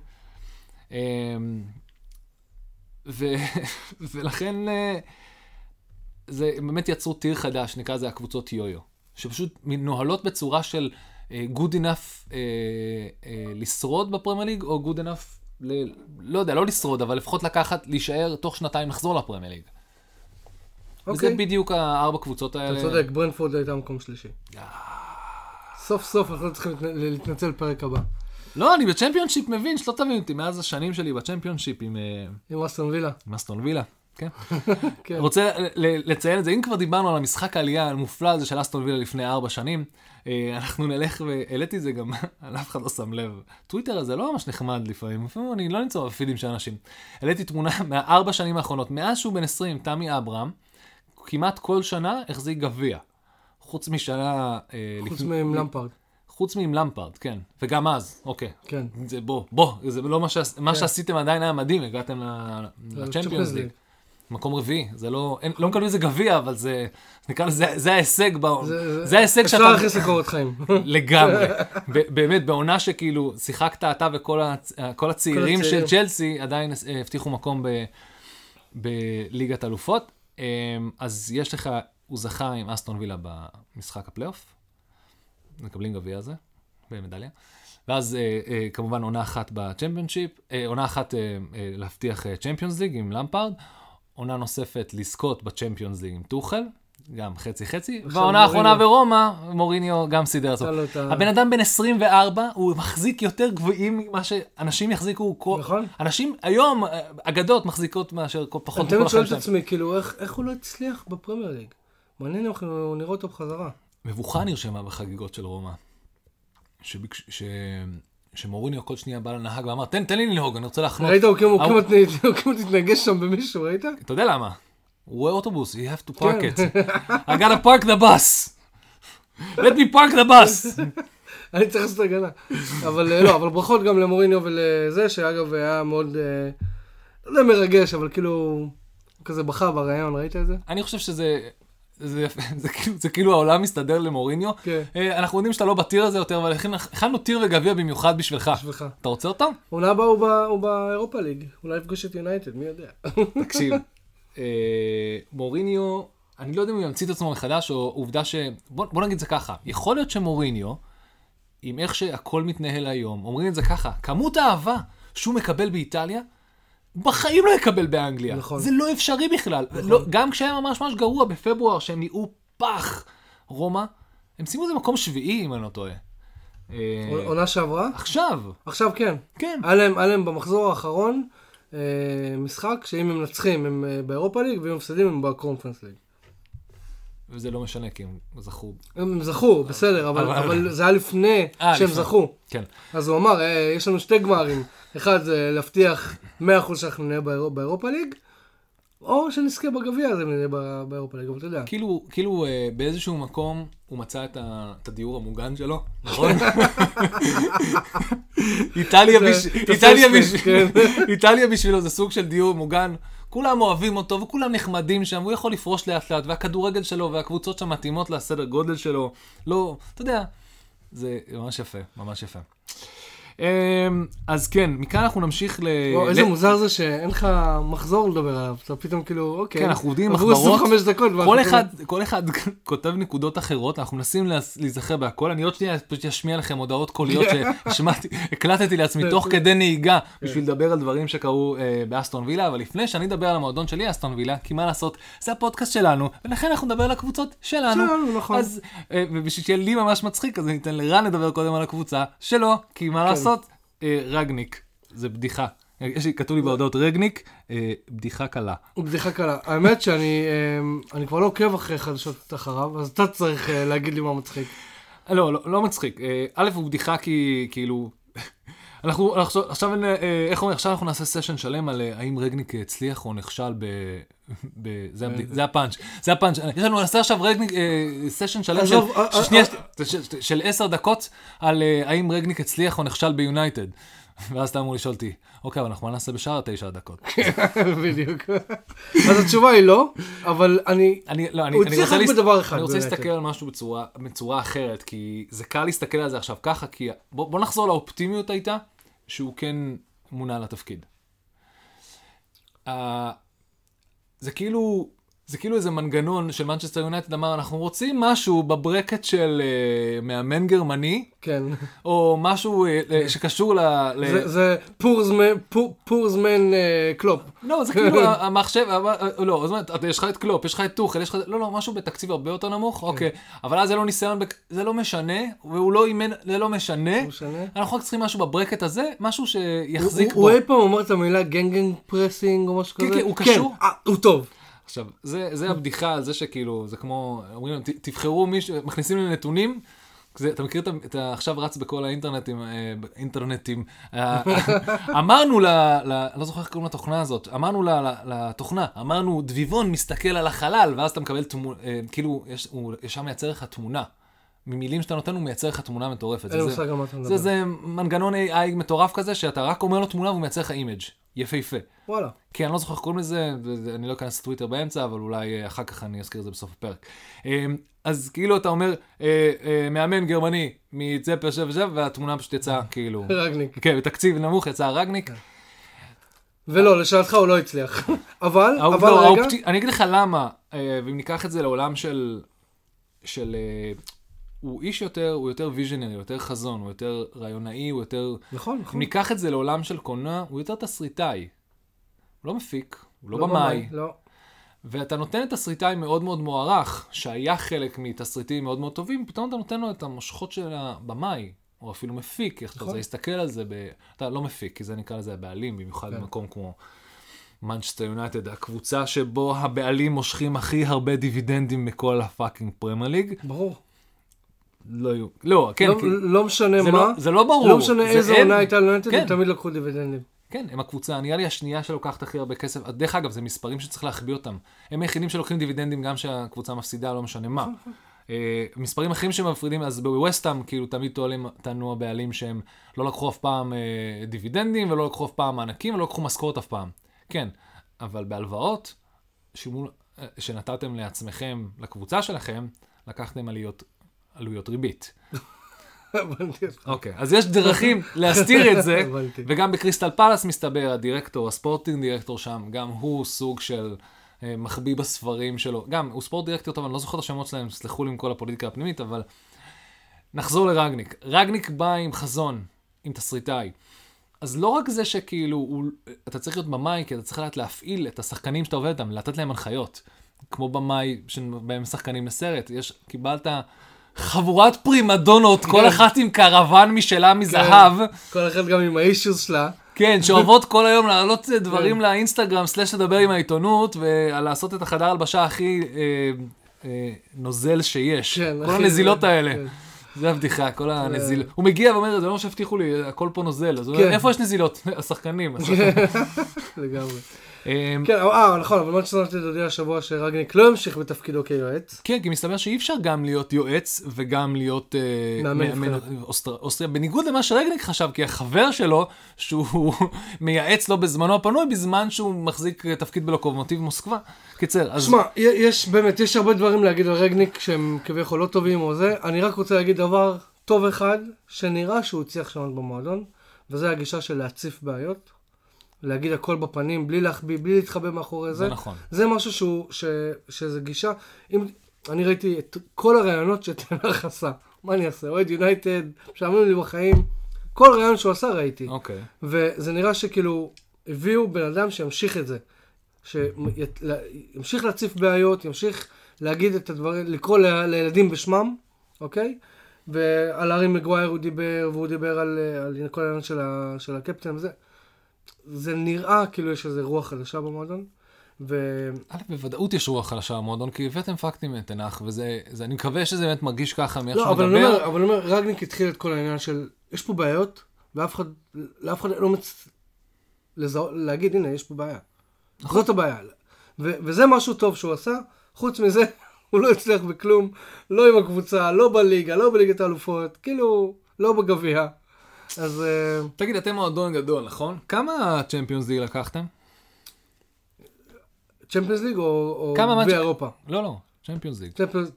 אמ, ו... ולכן אה, זה הם באמת יצרו טיר חדש, נקרא לזה הקבוצות יו-יו, שפשוט מנוהלות בצורה של אה, good enough אה, אה, לשרוד בפרמייר ליג, או good enough, ל... לא יודע, לא לשרוד, אבל לפחות לקחת, להישאר תוך שנתיים לחזור לפרמייר ליג. וזה אוקיי. בדיוק הארבע קבוצות האלה. אתה צודק, ברנפורד הייתה מקום שלישי. סוף סוף אנחנו צריכים להתנ- להתנצל בפרק הבא. לא, אני בצ'מפיונשיפ מבין, שלא תבין אותי, מאז השנים שלי בצ'מפיונשיפ עם... עם אסטון וילה. עם אסטון וילה, כן. כן. רוצה לציין את זה, אם כבר דיברנו על המשחק העלייה המופלא הזה של אסטון וילה לפני ארבע שנים, אה, אנחנו נלך, והעליתי את זה גם, אף אחד לא שם לב. טוויטר הזה לא ממש נחמד לפעמים, לפעמים אני לא נמצא בפידים של אנשים. העליתי תמונה מהארבע שנים האחרונות, מאז שהוא בן 20, תמי אברהם, כמעט כל שנה החזיק גביע. חוץ משנה... אה, חוץ לפני- מלמפרד. חוץ מעם למפרד, כן. וגם אז, אוקיי. כן. זה בוא, בוא, זה לא מה, שעש, מה כן. שעשיתם עדיין היה מדהים, הגעתם לצ'מפיונס ליג. מקום רביעי, זה לא, אין, לא מקבלים איזה גביע, אבל זה, נקרא לזה, זה ההישג, בא, זה ההישג אפשר שאתה, להכניס לקורות חיים. לגמרי, ב- באמת, בעונה שכאילו שיחקת אתה וכל הצ, הצעירים של. צ'לסי עדיין אה, הבטיחו מקום ב, בליגת אלופות, אה, אז יש לך, הוא זכה עם אסטון וילה במשחק הפלייאוף, מקבלים גביע הזה, במדליה. ואז אה, אה, כמובן עונה אחת בצ'מפיונשיפ, אה, עונה אחת אה, אה, להבטיח צ'מפיונס ליג עם למפרד, עונה נוספת לזכות בצ'מפיונס ליג עם טוחל, גם חצי חצי, והעונה האחרונה. ברומא, מוריניו גם סידר אותו. הבן אדם בן 24, הוא מחזיק יותר גביעים ממה שאנשים יחזיקו, כל... נכון. אנשים היום, אה, אגדות מחזיקות מאשר פחות אני מכל תמיד שואל החיים את. עצמי, כאילו, איך איך הוא לא הצליח בפרמייר ליג? מעניין אם אנחנו נראה אותו בחזרה. מבוכה נרשמה בחגיגות של רומא. שביקש- ש... שמוריניו כל שנייה בא לנהג ואמר, תן, תן לי לנהוג, אני רוצה להחנות. ראית, הוא כאילו כמעט כמעט התנגש שם במישהו, ראית? אתה יודע למה? הוא רואה אוטובוס, you have to park כן. it. I gotta park the bus. let me park the bus. אני צריך לעשות הגנה. אבל אה, לא, אבל ברכות גם למוריניו ולזה, שאגב היה מאוד, אה, לא יודע מרגש, אבל כאילו, כזה בכה בריאיון, ראית את זה? אני חושב שזה... זה, זה, כאילו, זה כאילו העולם מסתדר למוריניו. כן. אה, אנחנו יודעים שאתה לא בטיר הזה יותר, אבל הכנו טיר וגביע במיוחד בשבילך. בשבילך. אתה רוצה אותו? עונה הבאה הוא ב- הוא באירופה ליג, אולי יפגוש את יונייטד, מי יודע. תקשיב, אה, מוריניו אני לא יודע אם הוא ימציא את עצמו מחדש, או עובדה ש... בוא, בוא נגיד את זה ככה, יכול להיות שמוריניו, עם איך שהכל מתנהל היום, אומרים את זה ככה, כמות האהבה שהוא מקבל באיטליה, בחיים לא יקבל באנגליה. נכון. זה לא אפשרי בכלל. נכון. לא, גם כשהיה ממש ממש גרוע בפברואר, שהם נראו פח, רומא, הם שימו את זה מקום שביעי, אם אני לא טועה. אה, עונה שעברה? עכשיו, עכשיו כן. כן. היה להם, היה להם במחזור האחרון אה, משחק שאם הם מנצחים הם אה, באירופה ליג ואם הם מפסידים הם בקונפרנס ליג. וזה לא משנה, כי הם זכו. הם זכו, בסדר, אבל, אבל- אבל זה היה לפני שהם. זכו. כן. אז הוא אמר, אה, יש לנו שתי גמרים. אחד זה להבטיח 100% שאנחנו נהיה באירו- באירופה ליג, או שנזכה בגביע הזה ונהיה בא- באירופה ליג, אבל אתה יודע. כאילו, כאילו אה, באיזשהו מקום הוא מצא את, ה, את הדיור המוגן שלו, נכון? איטליה, בש... איטליה, לי, בש... כן. איטליה בשבילו זה סוג של דיור מוגן. כולם אוהבים אותו וכולם נחמדים שם, הוא יכול לפרוש לאט לאט, והכדורגל שלו והקבוצות שם מתאימות לסדר גודל שלו. לא, אתה יודע, זה ממש יפה, ממש יפה. אמ, אז כן, מכאן אנחנו נמשיך ל... וואו, איזה מוזר זה שאין לך מחזור לדבר עליו. אתה פתאום כאילו, אוקיי. כן, אנחנו עובדים עם עברו מחברות. 25 דקות. ואנחנו כל אחד, כל אחד כותב נקודות אחרות, אנחנו מנסים להיזכר בהכל. אני עוד שנייה פשוט אשמיע לכם הודעות קוליות שהשמעתי, הקלטתי לעצמי תוך כדי נהיגה בשביל לדבר על דברים שקרו אה, באסטון וילה, אבל לפני שאני אדבר על המועדון שלי, אסטון וילה, כי מה לעשות, זה הפודקאסט שלנו, ולכן אנחנו נדבר על הקבוצות שלנו. שלנו, נכון. אז, אה, ובשביל שיהיה לי ממש מצחיק, אז אני אתן לרן לדבר קודם על הקבוצה שלו, כי כן. מה לעשות, אה, רגניק, זה בדיחה. יש לי, כתוב לי בהודעות רגניק, אה, בדיחה קלה. בדיחה קלה. האמת שאני אמ, אני כבר לא עוקב אחרי חדשות אחריו, אז אתה צריך אה, להגיד לי מה מצחיק. לא, לא, לא מצחיק. א', הוא בדיחה כי, כאילו... אנחנו עכשיו, עכשיו, אה, איך אומרים, עכשיו אנחנו נעשה סשן שלם על אה, האם רגניק הצליח או נכשל ב... ב זה. זה הפאנץ', זה הפאנץ'. יש לנו, נעשה עכשיו רגניק, אה, סשן שלם של, אה, של, אה, שנייה, אה, של, של- של עשר דקות על אה, האם רגניק הצליח או נכשל ביונייטד. ואז אתה אמור לשאול אותי, אוקיי, אבל אנחנו מה נעשה בשאר התשע דקות? בדיוק. אז התשובה היא לא, אבל אני... אני, לא, אני, אני רוצה להסת- בדבר אחד אני רוצה. להסתכל על משהו בצורה, בצורה אחרת, כי זה קל להסתכל על זה עכשיו ככה, כי בוא, בוא נחזור לאופטימיות הייתה, שהוא כן מונה לתפקיד. אה, זה כאילו, זה כאילו איזה מנגנון של מנצ'סטר יונייטד אמר, אנחנו רוצים משהו ב bracket של אה, מאמן גרמני, כן. או משהו אה, אה, שקשור ל... ל... זה- זה poor man's, poor- poor man's אה, קלופ. לא, זה כאילו המחשב, אבל- לא, זאת אומרת, יש לך את קלופ, יש לך את טוחל, יש לך, לא, לא, משהו בתקציב הרבה יותר נמוך, אוקיי, אבל אז זה לא ניסיון, בק- זה לא משנה, והוא לא אימן, זה לא משנה, לא משנה. אנחנו רק צריכים משהו ב bracket הזה, משהו הוא- שיחזיק הוא בו. אי פעם אומר את המילה gegenpressing או משהו כן, כזה? כן, הוא קשור. הוא טוב. עכשיו, זה, זה הבדיחה על זה שכאילו, זה כמו, אומרים, ת- תבחרו מישהו, מכניסים לי נתונים, זה, אתה מכיר את ה... עכשיו רץ בכל האינטרנטים, אה, אינטרנטים, אה, אמרנו ל... ל אני לא זוכר איך קוראים לתוכנה הזאת, אמרנו ל, ל, לתוכנה, אמרנו, דביבון מסתכל על החלל, ואז אתה מקבל תמונה, כאילו, יש, הוא ישר מייצר לך תמונה. ממילים שאתה נותן, הוא מייצר לך תמונה מטורפת. אין לי זה- מושג על מה אתה זה. זה מנגנון AI מטורף כזה, שאתה רק אומר לו תמונה והוא מייצר לך image יפהפה. וואלה. כי אני לא זוכר איך קוראים לזה, אני לא אכנס לטוויטר באמצע, אבל אולי אה, אחר כך אני אזכיר את זה בסוף הפרק. אה, אז כאילו אתה אומר, אה, אה, מאמן גרמני שב ושב, והתמונה פשוט יצאה כאילו, רגניק. כן, בתקציב נמוך יצא רגניק. ולא, לשאלתך הוא לא הצליח. אבל, אבל לא, רגע, אני אגיד לך למה, ואם ניקח את זה לעולם של, של, הוא איש יותר, הוא יותר visionary, יותר חזון, הוא יותר רעיונאי, הוא יותר, נכון, אם נכון. ניקח את זה לעולם של קולנוע, הוא יותר תסריטאי. הוא לא מפיק, הוא לא במאי. לא. ואתה נותן לתסריטאי מאוד מאוד מוערך, שהיה חלק מתסריטים מאוד מאוד טובים, פתאום אתה נותן לו את המושכות של הבמאי, או אפילו מפיק, איך אתה נכון. רוצה להסתכל על זה, ב... אתה לא מפיק, כי זה נקרא לזה הבעלים, במיוחד כן. במקום כמו מנצ'סטר יונייטד, הקבוצה שבו הבעלים מושכים הכי הרבה דיבידנדים מכל ה fucking פרמייר ליג. ברור. לא יהיו, לא, כן, לא- כי... לא משנה זה מה. לא, זה לא ברור. לא משנה זה איזה הם. עונה הייתה ליונטד, כן. הם תמיד לקחו דיבידנדים. כן, הם הקבוצה, נראה לי השנייה שלוקחת הכי הרבה כסף. דרך אגב, זה מספרים שצריך להחביא אותם. הם היחידים שלוקחים דיבידנדים גם שהקבוצה מפסידה, לא משנה מה. אה, מספרים אחרים שמפרידים, אז בווסטהאם, כאילו תמיד טוענים, טענו הבעלים שהם לא לקחו אף פעם אה, דיבידנדים, ולא לקחו אף פעם מענקים, ולא לקחו משכורת אף פעם. כן, אבל בהלוואות, שימו, אה, שנתתם לעצמכם, לקבוצה שלכם, לקחתם עליות, עלויות ריבית. הבנתי אותך. אוקיי, אז יש דרכים להסתיר את זה. וגם בקריסטל פלאס מסתבר, הדירקטור, הספורטינג דירקטור שם, גם הוא סוג של אה, מחביא בספרים שלו. גם, הוא ספורט דירקטור טוב, אני לא זוכר את השמות שלהם, סלחו לי עם כל הפוליטיקה הפנימית, אבל נחזור לרגניק. רגניק בא עם חזון, עם תסריטאי. אז לא רק זה שכאילו, הוא, אתה צריך להיות במאי, כי אתה צריך לדעת להפעיל את השחקנים שאתה עובד איתם, לתת להם הנחיות. כמו במאי, שבהם שחקנים לסרט. יש, קיבלת חבורת פרימדונות, כל כן. אחת עם קרוון משלה מזהב. כל אחד גם עם האישוס שלה. כן, שאוהבות כל היום להעלות דברים כן. לאינסטגרם, סלש לדבר עם העיתונות, ולעשות את החדר הלבשה הכי אה, אה, נוזל שיש. כן, כל הנזילות האלה. כן. זה הבדיחה, כל הנזילות. הוא מגיע ואומר, זה לא מה שהבטיחו לי, הכל פה נוזל. אז הוא אומר, כן. איפה יש נזילות? השחקנים. לגמרי. אה, כן, אה, נכון, אבל מה ששמתי להודיע השבוע שרגניק לא ימשיך בתפקידו כיועץ. כן, כי מסתבר שאי אפשר גם להיות יועץ וגם להיות אה, מאמן אוסטריה, בניגוד למה שרגניק חשב, כי החבר שלו, שהוא מייעץ לו בזמנו הפנוי, בזמן שהוא מחזיק אה, תפקיד בלוקומוטיב מוסקבה. קיצר, אז... שמע, יש באמת, יש הרבה דברים להגיד על רגניק שהם כביכול לא טובים או זה. אני רק רוצה להגיד דבר טוב אחד, שנראה שהוא הצליח לשנות במועדון, וזה הגישה של להציף בעיות. להגיד הכל בפנים, בלי להחביא, בלי להתחבא מאחורי זה. זה נכון. זה משהו שהוא, ש, שזה גישה, אם, אני ראיתי את כל הראיונות שתנח עשה, מה אני אעשה, אוהד יונייטד, משעמם לי בחיים, כל ראיון שהוא עשה ראיתי, אוקיי. וזה נראה שכאילו הביאו בן אדם שימשיך את זה, שימשיך להציף בעיות, ימשיך להגיד את הדברים, לקרוא ל- לילדים בשמם, אוקיי? ועל הארי מגווייר הוא דיבר, והוא דיבר על, על כל העניין של, ה, של הקפטן וזה. זה נראה כאילו יש איזה רוח חדשה במועדון, ו... א', בוודאות יש רוח חלשה במועדון, כי הבאתם פקטים מתנח, וזה, זה, אני מקווה שזה באמת מרגיש ככה מאיך לא, שהוא מדבר. אומר, אבל אני אומר, רגניק התחיל את כל העניין של, יש פה בעיות, ואף אחד, לאף אחד לא מצ... לזהו, להגיד, הנה, יש פה בעיה. נכון. זאת הבעיה. ו- וזה משהו טוב שהוא עשה, חוץ מזה, הוא לא הצליח בכלום, לא עם הקבוצה, לא בליגה, לא בליגת האלופות, כאילו, לא בגביע. אז אה, תגיד, אתם מועדון גדול, נכון? כמה צ'מפיונס ליג לקחתם? צ'מפיונס ליג או, או כמה גביע מאץ'- אירופה? לא, לא, צ'מפיונס ליג. צ'מפיונס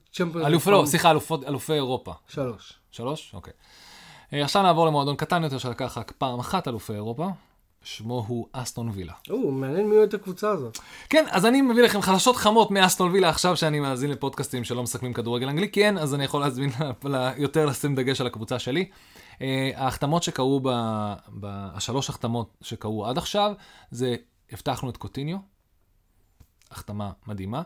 ליג סליחה, אלופי אירופה. שלוש. שלוש? אוקיי. אה, עכשיו נעבור למועדון קטן יותר שלקח רק פעם אחת אלופי אירופה. שמו הוא אסטון וילה. או, מעניין מי אוהד את הקבוצה הזאת. כן, אז אני מביא לכם חדשות חמות מאסטון וילה עכשיו שאני מאזין לפודקאסטים שלא מסכמים כדורגל אנגלי, כי אין, אז אני יכול להזמין ל- ל- יותר לשים דגש על הקבוצה שלי. אה, ההחתמות שקרו, ב, ב, השלוש החתמות שקרו עד עכשיו, זה הבטחנו את קוטיניו, החתמה מדהימה.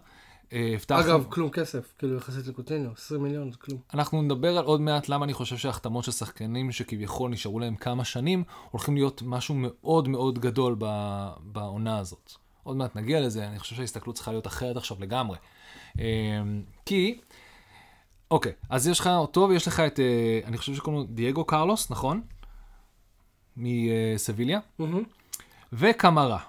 אה, הבטחנו... אגב, כלום כסף, כאילו יחסית לקוטיניו, 20 מיליון זה כלום. אנחנו נדבר על עוד מעט למה אני חושב שהחתמות של שחקנים שכביכול נשארו להם כמה שנים, הולכים להיות משהו מאוד מאוד גדול ב- בעונה הזאת. עוד מעט נגיע לזה, אני חושב שההסתכלות צריכה להיות אחרת עכשיו לגמרי. אה, כי, אוקיי, אז יש לך אותו ויש לך את, אה, אני חושב שקוראים לו דייגו קרלוס, נכון? מסביליה, מהמם. וקמרה.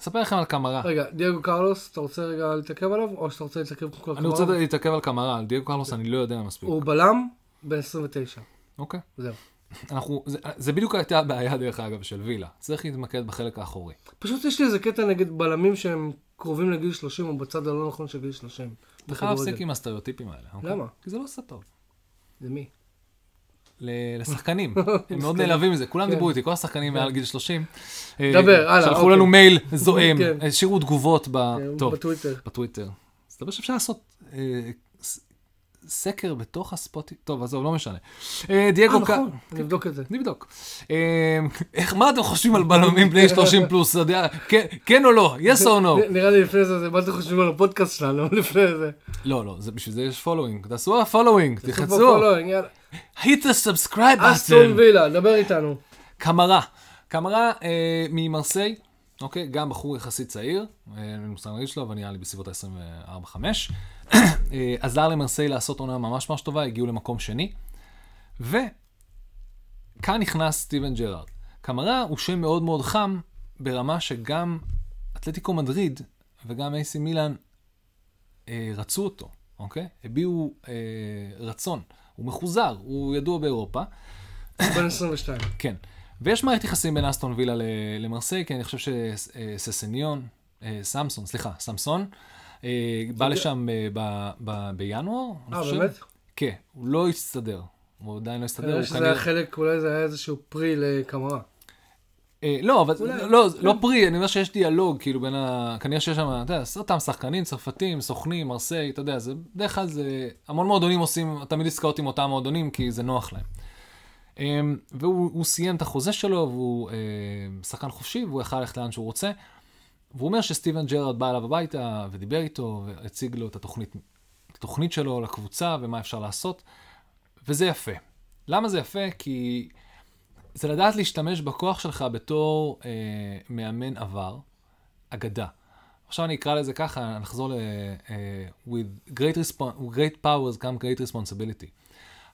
אספר לכם על קמרה. רגע, דייגו קרלוס, אתה רוצה רגע להתעכב עליו, או שאתה רוצה להתעכב כל אני רוצה להתעכב על קמרה, על דייגו קרלוס אני לא יודע מספיק. הוא בלם בן 29, אוקיי. זהו. אנחנו, זה, זה בדיוק הייתה הבעיה דרך אגב של וילה. צריך להתמקד בחלק האחורי. פשוט יש לי איזה קטע נגד בלמים שהם קרובים לגיל 30 או בצד הלא נכון של גיל 30. אתה חייב להפסיק. עם הסטריאוטיפים האלה. אוקיי? למה? כי זה לא עושה טוב. זה מי? לשחקנים. הם מאוד נעלבים מזה. כולם כן. דיברו איתי, כל השחקנים מעל גיל 30. אה, דבר, הלאה, שלחו אוקיי. לנו מייל זועם, כן. השאירו תגובות. אה, טוב, בטוויטר. בטוויטר. אז אתה חושב שאפשר לעשות אה, סקר בתוך הספוטי... טוב, עזוב, לא משנה. אה, אה, דייגו ק... נכון, נבדוק את זה. נבדוק. אה, איך, מה אתם חושבים על בלמים בני 30 פלוס? כן- כן או לא? yes or no? נ- נראה לי לפני זה, מה אתם חושבים על הפודקאסט שלנו לפני זה. לא, לא, בשביל זה יש following. תעשו פולווינג, תלחצו. לא, יאללה. hit the subscribe אסטון button. וילה, דבר איתנו. קמרה. קמרה אה, ממרסיי, אוקיי? גם בחור יחסית צעיר, אה, אין לי מושג להגיד שלו, אבל נראה לי בסביבות ה-24-5. אה, עזר למרסיי לעשות עונה ממש ממש טובה, הגיעו למקום שני. וכאן נכנס סטיבן ג'רארד. קמרה הוא שם מאוד מאוד חם, ברמה שגם אתלטיקו מדריד וגם אייסי מילאן אה, רצו אותו, אוקיי? הביעו אה, רצון. הוא מחוזר, הוא ידוע באירופה. בן 22. כן. ויש מערכת יחסים בין אסטון וילה למרסיי, כי אני חושב שססניון, סמסון, סליחה, סמסון, אה, בא לשם אה, בינואר. אני אה, חושב. באמת? כן, הוא לא הסתדר. הוא עדיין לא הסתדר. כנראה הוא שזה היה חלק, אולי זה היה איזשהו פרי לקמרה. אה, לא, אבל לא. לא פרי, אני אומר שיש דיאלוג, כאילו, בין ה... כנראה שיש שם, אתה יודע, אותם שחקנים, צרפתים, סוכנים, מרסיי, אתה יודע, זה בדרך כלל זה... המון מועדונים עושים תמיד עסקאות עם אותם מועדונים, כי זה נוח להם. אמ, והוא הוא סיים את החוזה שלו, והוא אה, שחקן חופשי, והוא יכל ללכת לאן שהוא רוצה. והוא אומר שסטיבן ג'רארד בא אליו הביתה ודיבר איתו, והציג לו את התוכנית, את התוכנית שלו לקבוצה ומה אפשר לעשות, וזה יפה. למה זה יפה? כי זה לדעת להשתמש בכוח שלך בתור אה, מאמן עבר, אגדה. עכשיו אני אקרא לזה ככה, נחזור ל... אה, with great, respon- great powers come great responsibility.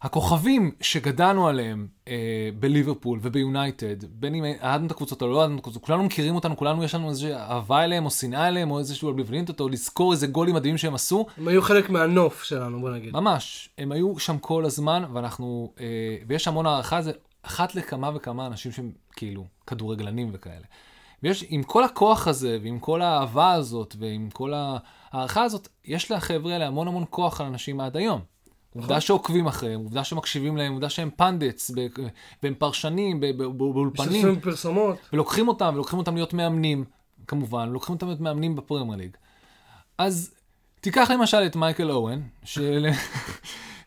הכוכבים שגדלנו עליהם אה, בליברפול וביונייטד, בין אם אהדנו את הקבוצות או לא אהדנו את הקבוצות, כולנו מכירים אותנו, כולנו יש לנו איזושהי אהבה אליהם או שנאה אליהם או איזשהו אמביוולנטיות או לזכור איזה גולים מדהימים שהם עשו. הם היו חלק מהנוף שלנו, בוא נגיד. ממש, הם היו שם כל הזמן, ואנחנו, אה, ויש המון הערכה, זה אחת לכמה וכמה אנשים שהם כאילו כדורגלנים וכאלה. ויש, עם כל הכוח הזה, ועם כל האהבה הזאת, ועם כל ההערכה הזאת, יש לחבר'ה האלה המון המון כוח על אנשים עד היום. עובדה שעוקבים אחריהם, עובדה שמקשיבים להם, עובדה שהם פנדטס, ב- והם פרשנים באולפנים, משתתפים בפרסומות. ולוקחים אותם, ולוקחים אותם להיות מאמנים, כמובן, לוקחים אותם להיות מאמנים בפרמייר ליג. אז תיקח למשל את מייקל אוהן.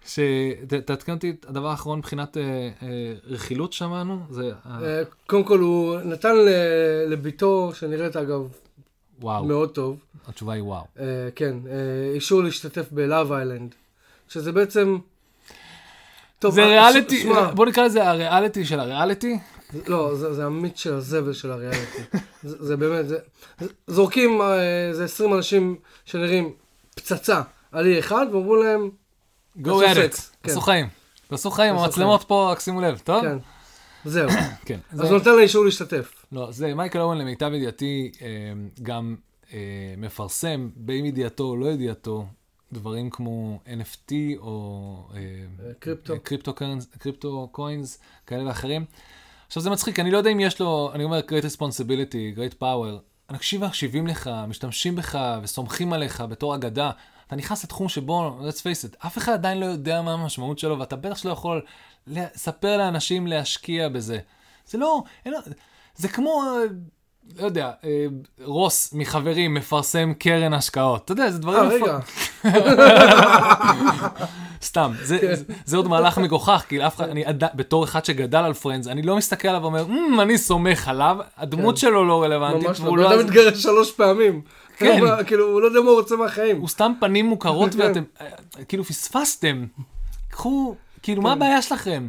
שתעדכן אותי, הדבר האחרון מבחינת אה, אה, רכילות שמענו, זה... אה, קודם כל, הוא נתן לביתו, שנראית אגב וואו, מאוד טוב, התשובה היא וואו. כן, אישור להשתתף בלאב איילנד, שזה בעצם... טוב, זה אה, ריאליטי, ש- שמע, בוא נקרא לזה הריאליטי של הריאליטי. לא, זה, זה המיץ של הזבל של הריאליטי. זה, זה באמת, זה, זורקים אה, איזה 20 אנשים שנראים פצצה על אי אחד, ואומרו להם, Go at it. תעשו חיים. תעשו חיים, המצלמות פה, רק שימו לב, טוב? כן, זהו. כן. אז זה- נותן לה אישור להשתתף. לא, זה מייקל אורן למיטב ידיעתי אה, גם מפרסם, בין ידיעתו או לא ידיעתו, דברים כמו NFT או אה, קריפטו. אה, קריפטו, קרנס, קריפטו קוינס כאלה ואחרים. עכשיו זה מצחיק, אני לא יודע אם יש לו, אני אומר great responsibility, great power, אנשים מקשיבים לך, משתמשים בך וסומכים עליך בתור אגדה. אתה נכנס לתחום שבו, let's face it, אף אחד עדיין לא יודע מה המשמעות שלו, ואתה בטח שלא יכול לספר לאנשים להשקיע בזה. זה לא, אין, זה כמו, אה, לא יודע, אה, רוס מחברים מפרסם קרן השקעות. אתה יודע, זה דברים... אה, רגע. סתם, זה, זה, זה עוד מהלך מגוחך, כי אף אחד, אני בתור אחד שגדל על פרנדס, אני לא מסתכל עליו ואומר, "מ, אני סומך עליו, הדמות כן. שלו לא רלוונטית, ממש לא. והוא בן לא... מתגרש שלוש פעמים. כן. כאילו, הוא לא יודע מה הוא רוצה מהחיים. הוא סתם פנים מוכרות כן. ואתם, אה, כאילו פספסתם. קחו, כאילו, מה הבעיה שלכם?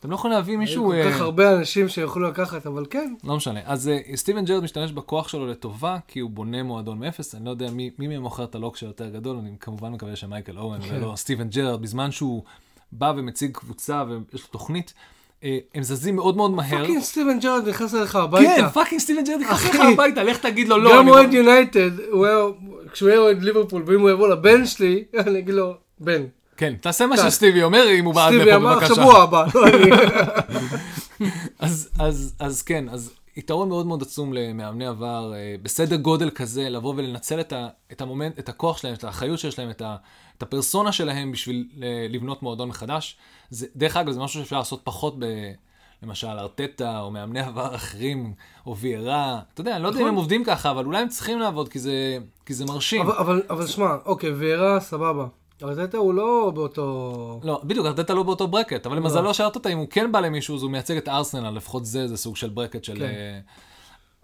אתם לא יכולים להביא מישהו... כל אה, כך הרבה אנשים שיכולו לקחת, אבל כן. לא משנה. אז אה, סטיבן ג'רד משתמש בכוח שלו לטובה, כי הוא בונה מועדון מאפס. אני לא יודע מי, מי מהם מוכר את הלוק שיותר גדול, אני כמובן מקווה שמייקל אורן כן. ולא סטיבן ג'רד, בזמן שהוא בא ומציג קבוצה ויש לו תוכנית, אה, הם זזים מאוד מאוד מהר. פאקינג סטיבן ג'רד נכנס אליך הביתה. כן, fucking סטיבן ג'רד נכנס אחי. הביתה, לך תגיד לו לא. גם אוהד יונייטד, הוא היה- כשהוא היה אוהד ליברפול, ואם הוא יבוא לבן שלי, אני אגיד לו, בן. כן, תעשה מה טוב. שסטיבי אומר אם הוא בעד סטיבי לפה אמר בבקשה. שבוע הבא, לא אני. אז, כן, אז יתרון מאוד מאוד עצום למאמני עבר, אה, בסדר גודל כזה, לבוא ולנצל את, ה, את המומנט, את הכוח שלהם, את האחריות שיש להם, את, ה, את הפרסונה שלהם בשביל אה, לבנות מועדון מחדש. זה, דרך אגב, זה משהו שאפשר לעשות פחות ב... למשל ארטטה, או מאמני עבר אחרים, או ויירה. אתה יודע, אני לא יודע אם נכון. הם עובדים ככה, אבל אולי הם צריכים לעבוד, כי זה, כי זה מרשים. אבל- אבל- אבל שמע, אוקיי, וירה, סבבה. ארטטה הוא לא באותו... לא, בדיוק, ארטטה לא באותו ברקט, אבל למזלו של ארטטה, אם הוא כן בא למישהו, אז הוא מייצג את ארסנל, לפחות זה, זה סוג של ברקט של... כן. אה,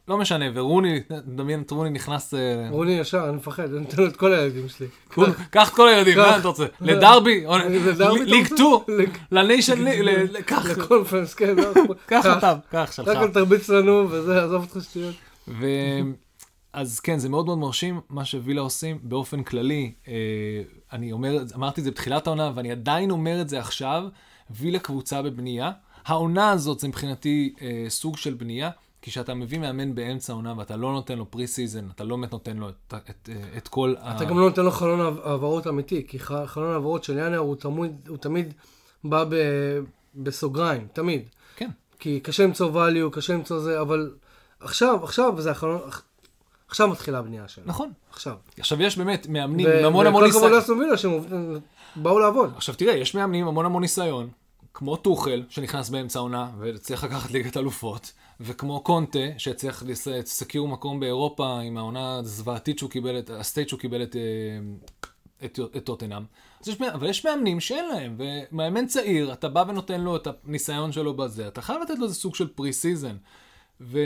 לא משנה, ורוני, דמיין את רוני נכנס... אה, רוני ישר, אני מפחד, אני נותן לו את כל הילדים שלי. קח את כל הילדים. מה אתה רוצה? לדרבי? ליג רוצה? 2? ליג- לניישן ליג? קח, לקונפרנס, כן. לא, קח אותם, קח שלך. רק אל תרביץ לנו, וזה, עזוב אותך שטויות. אז כן, זה מאוד מאוד מרשים מה שווילה עושים באופן כללי. אה, אני אומר, אמרתי את זה בתחילת העונה, ואני עדיין אומר את זה עכשיו, וילה קבוצה בבנייה. העונה הזאת זה מבחינתי אה, סוג של בנייה, כי כשאתה מביא מאמן באמצע העונה ואתה לא נותן לו pre-season, אתה לא באמת נותן לו את, את, אה, את כל ה... אתה גם לא נותן לו חלון העברות אמיתי, כי חלון העברות של ינואר הוא תמיד, הוא תמיד בא ב, בסוגריים, תמיד. כן. כי קשה למצוא value, קשה למצוא זה, אבל עכשיו, עכשיו זה החלון, עכשיו מתחילה הבנייה שלנו. נכון. עכשיו. עכשיו יש באמת מאמנים עם המון המון וכל כבוד ניסיון. וילה שהם באו לעבוד. עכשיו תראה, יש מאמנים עם המון המון ניסיון, כמו טוחל, שנכנס באמצע העונה והצליח לקחת ליגת אלופות, וכמו קונטה, שהצליח לסקיור מקום באירופה עם העונה הזוועתית שהוא קיבל, הסטייט שהוא קיבל את, אה, את, את טוטנאם. יש, אבל יש מאמנים שאין להם, ומאמן צעיר, אתה בא ונותן לו את הניסיון שלו בזה, אתה חייב לתת לו איזה סוג של pre-season. ו...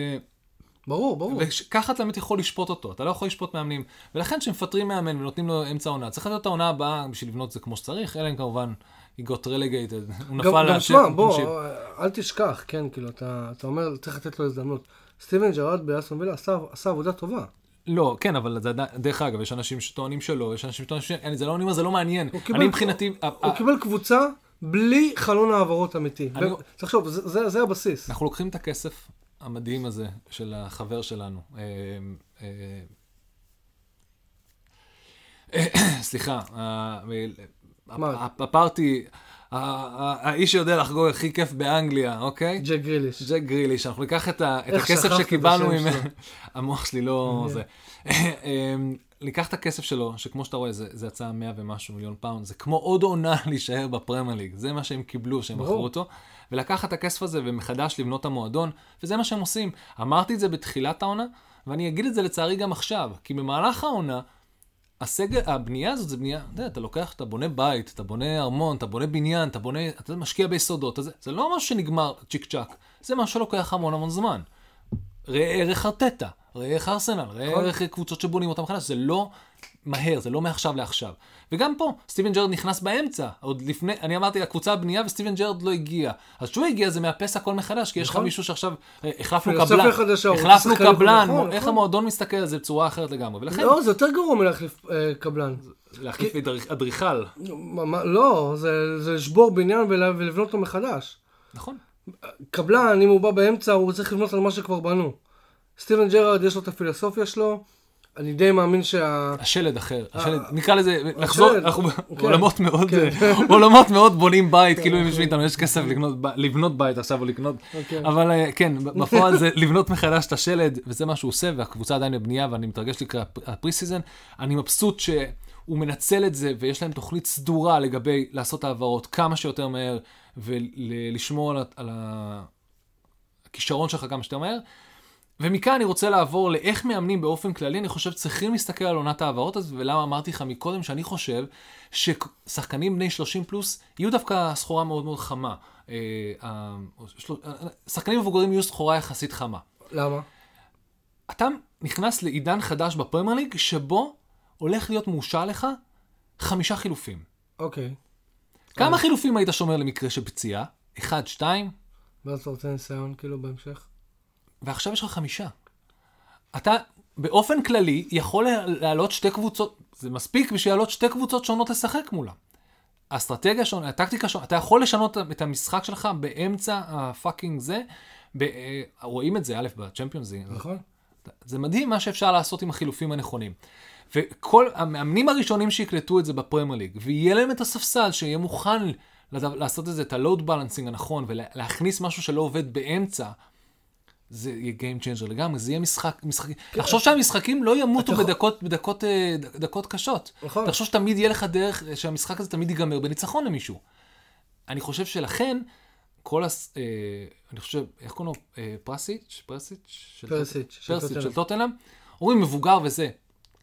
ברור, ברור. וככה אתה באמת יכול לשפוט אותו, אתה לא יכול לשפוט מאמנים. ולכן כשמפטרים מאמן ונותנים לו אמצע עונה, צריך לתת את העונה הבאה בשביל לבנות את זה כמו שצריך, אלא אם כמובן he got relegated, הוא נפל גם שמע, בוא, אל תשכח, כן, כאילו, אתה, אתה אומר, צריך לתת לו הזדמנות. סטיבן ג'רארד באסון וילה עשה, עשה עבודה טובה. לא, כן, אבל זה, דרך אגב, יש אנשים שטוענים שלא, יש אנשים שטוענים שאין, זה לא, אני אומר, זה לא מעניין. אני מבחינתי... הוא, קיבל קבוצה בלי חלון העברות אמיתי. תחשוב, זה, זה, זה הבסיס. אנחנו לוקחים את הכסף המדהים הזה של החבר שלנו. אה, אה, סליחה, הפארטי, האיש שיודע לחגוג הכי כיף באנגליה, אוקיי? ג'ק גריליש. ג'ק גריליש, אנחנו ניקח את הכסף שקיבלנו ממנו, המוח שלי לא זה. אמ, ניקח את הכסף שלו, שכמו שאתה רואה, זה יצא 100 ומשהו מיליון פאונד, זה כמו עוד עונה להישאר בפרמייר ליג, זה מה שהם קיבלו, שהם מכרו אותו. ולקחת את הכסף הזה ומחדש לבנות את המועדון, וזה מה שהם עושים. אמרתי את זה בתחילת העונה, ואני אגיד את זה לצערי גם עכשיו, כי במהלך העונה, הסגל, הבנייה הזאת זה בנייה, אתה יודע, אתה לוקח, אתה בונה בית, אתה בונה ארמון, אתה בונה בניין, אתה בונה, אתה משקיע ביסודות, זה, זה לא משהו שנגמר צ'יק צ'אק, זה משהו שלוקח המון המון זמן. ראה ערך ארטטה, ראה ערך ארסנל, ראה נכון. ערך קבוצות שבונים אותם מחדש, זה לא מהר, זה לא מעכשיו לעכשיו. וגם פה, סטיבן ג'רד נכנס באמצע, עוד לפני, אני אמרתי, הקבוצה הבנייה וסטיבן ג'רד לא הגיע. אז כשהוא הגיע זה מאפס הכל מחדש, כי יש לך נכון. מישהו שעכשיו, אה, החלפנו קבלן, החלפנו קבלן, נכון, איך נכון. המועדון מסתכל על זה בצורה אחרת לגמרי. לא, זה יותר גרוע מלהחליף אה, קבלן. להחליף אדריכל. לא, זה לשבור בניין ולבנות אותו מחדש. נכון. קבלן, אם הוא בא באמצע, הוא צריך לבנות על מה שכבר בנו. סטיבן ג'רארד יש לו את הפילוסופיה שלו, אני די מאמין שה... השלד אחר, השלד, נקרא לזה, לחזור, אנחנו כן. עולמות מאוד, כן. עולמות מאוד בונים בית, כאילו אם יושבים איתנו, יש כסף לבנות בית עכשיו או לקנות, אוקיי. אבל אה, כן, בפועל זה לבנות מחדש את השלד, וזה מה שהוא עושה, והקבוצה עדיין בבנייה, ואני מתרגש לקראת ה pre-season, אני מבסוט שהוא מנצל את זה, ויש להם תוכנית סדורה לגבי לעשות העברות כמה שיותר מהר, ולשמור על הכישרון שלך כמה שיותר מהר. ומכאן אני רוצה לעבור לאיך מאמנים באופן כללי, אני חושב צריכים להסתכל על עונת ההעברות הזאת, ולמה אמרתי לך מקודם שאני חושב ששחקנים בני 30 פלוס יהיו דווקא סחורה מאוד מאוד חמה. אה, אה, שחקנים מבוגרים יהיו סחורה יחסית חמה. למה? אתה נכנס לעידן חדש בפרמייר ליג, שבו הולך להיות מאושר לך חמישה חילופים. אוקיי. כמה חילופים היית שומר למקרה של פציעה? אחד, שתיים? ואז אתה רוצה ניסיון כאילו בהמשך? ועכשיו יש לך חמישה. אתה באופן כללי יכול להעלות שתי קבוצות, זה מספיק בשביל להעלות שתי קבוצות שונות לשחק מולם. האסטרטגיה שונה, הטקטיקה שונה, אתה יכול לשנות את המשחק שלך באמצע הפאקינג זה, ב, אה, רואים את זה, א', בצ'מפיונס נכון. זה מדהים מה שאפשר לעשות עם החילופים הנכונים. וכל המאמנים הראשונים שיקלטו את זה בפרמייר ליג, ויהיה להם את הספסל שיהיה מוכן לעשות את זה, את הלואוד בלנסינג הנכון, ולהכניס משהו שלא עובד באמצע, זה יהיה Game Changer לגמרי, זה יהיה משחק, משחקים. כן. תחשוב שהמשחקים לא ימותו בדקות, בדקות, אה, דקות קשות. נכון. תחשוב שתמיד יהיה לך דרך, שהמשחק הזה תמיד ייגמר בניצחון למישהו. אני חושב שלכן, כל הס... אה, אני חושב, איך קוראים לו? אה, פרסיץ'? פרסיץ'? פרסיץ'. פרסיץ' של טוטנאם. אומרים מבוגר וזה.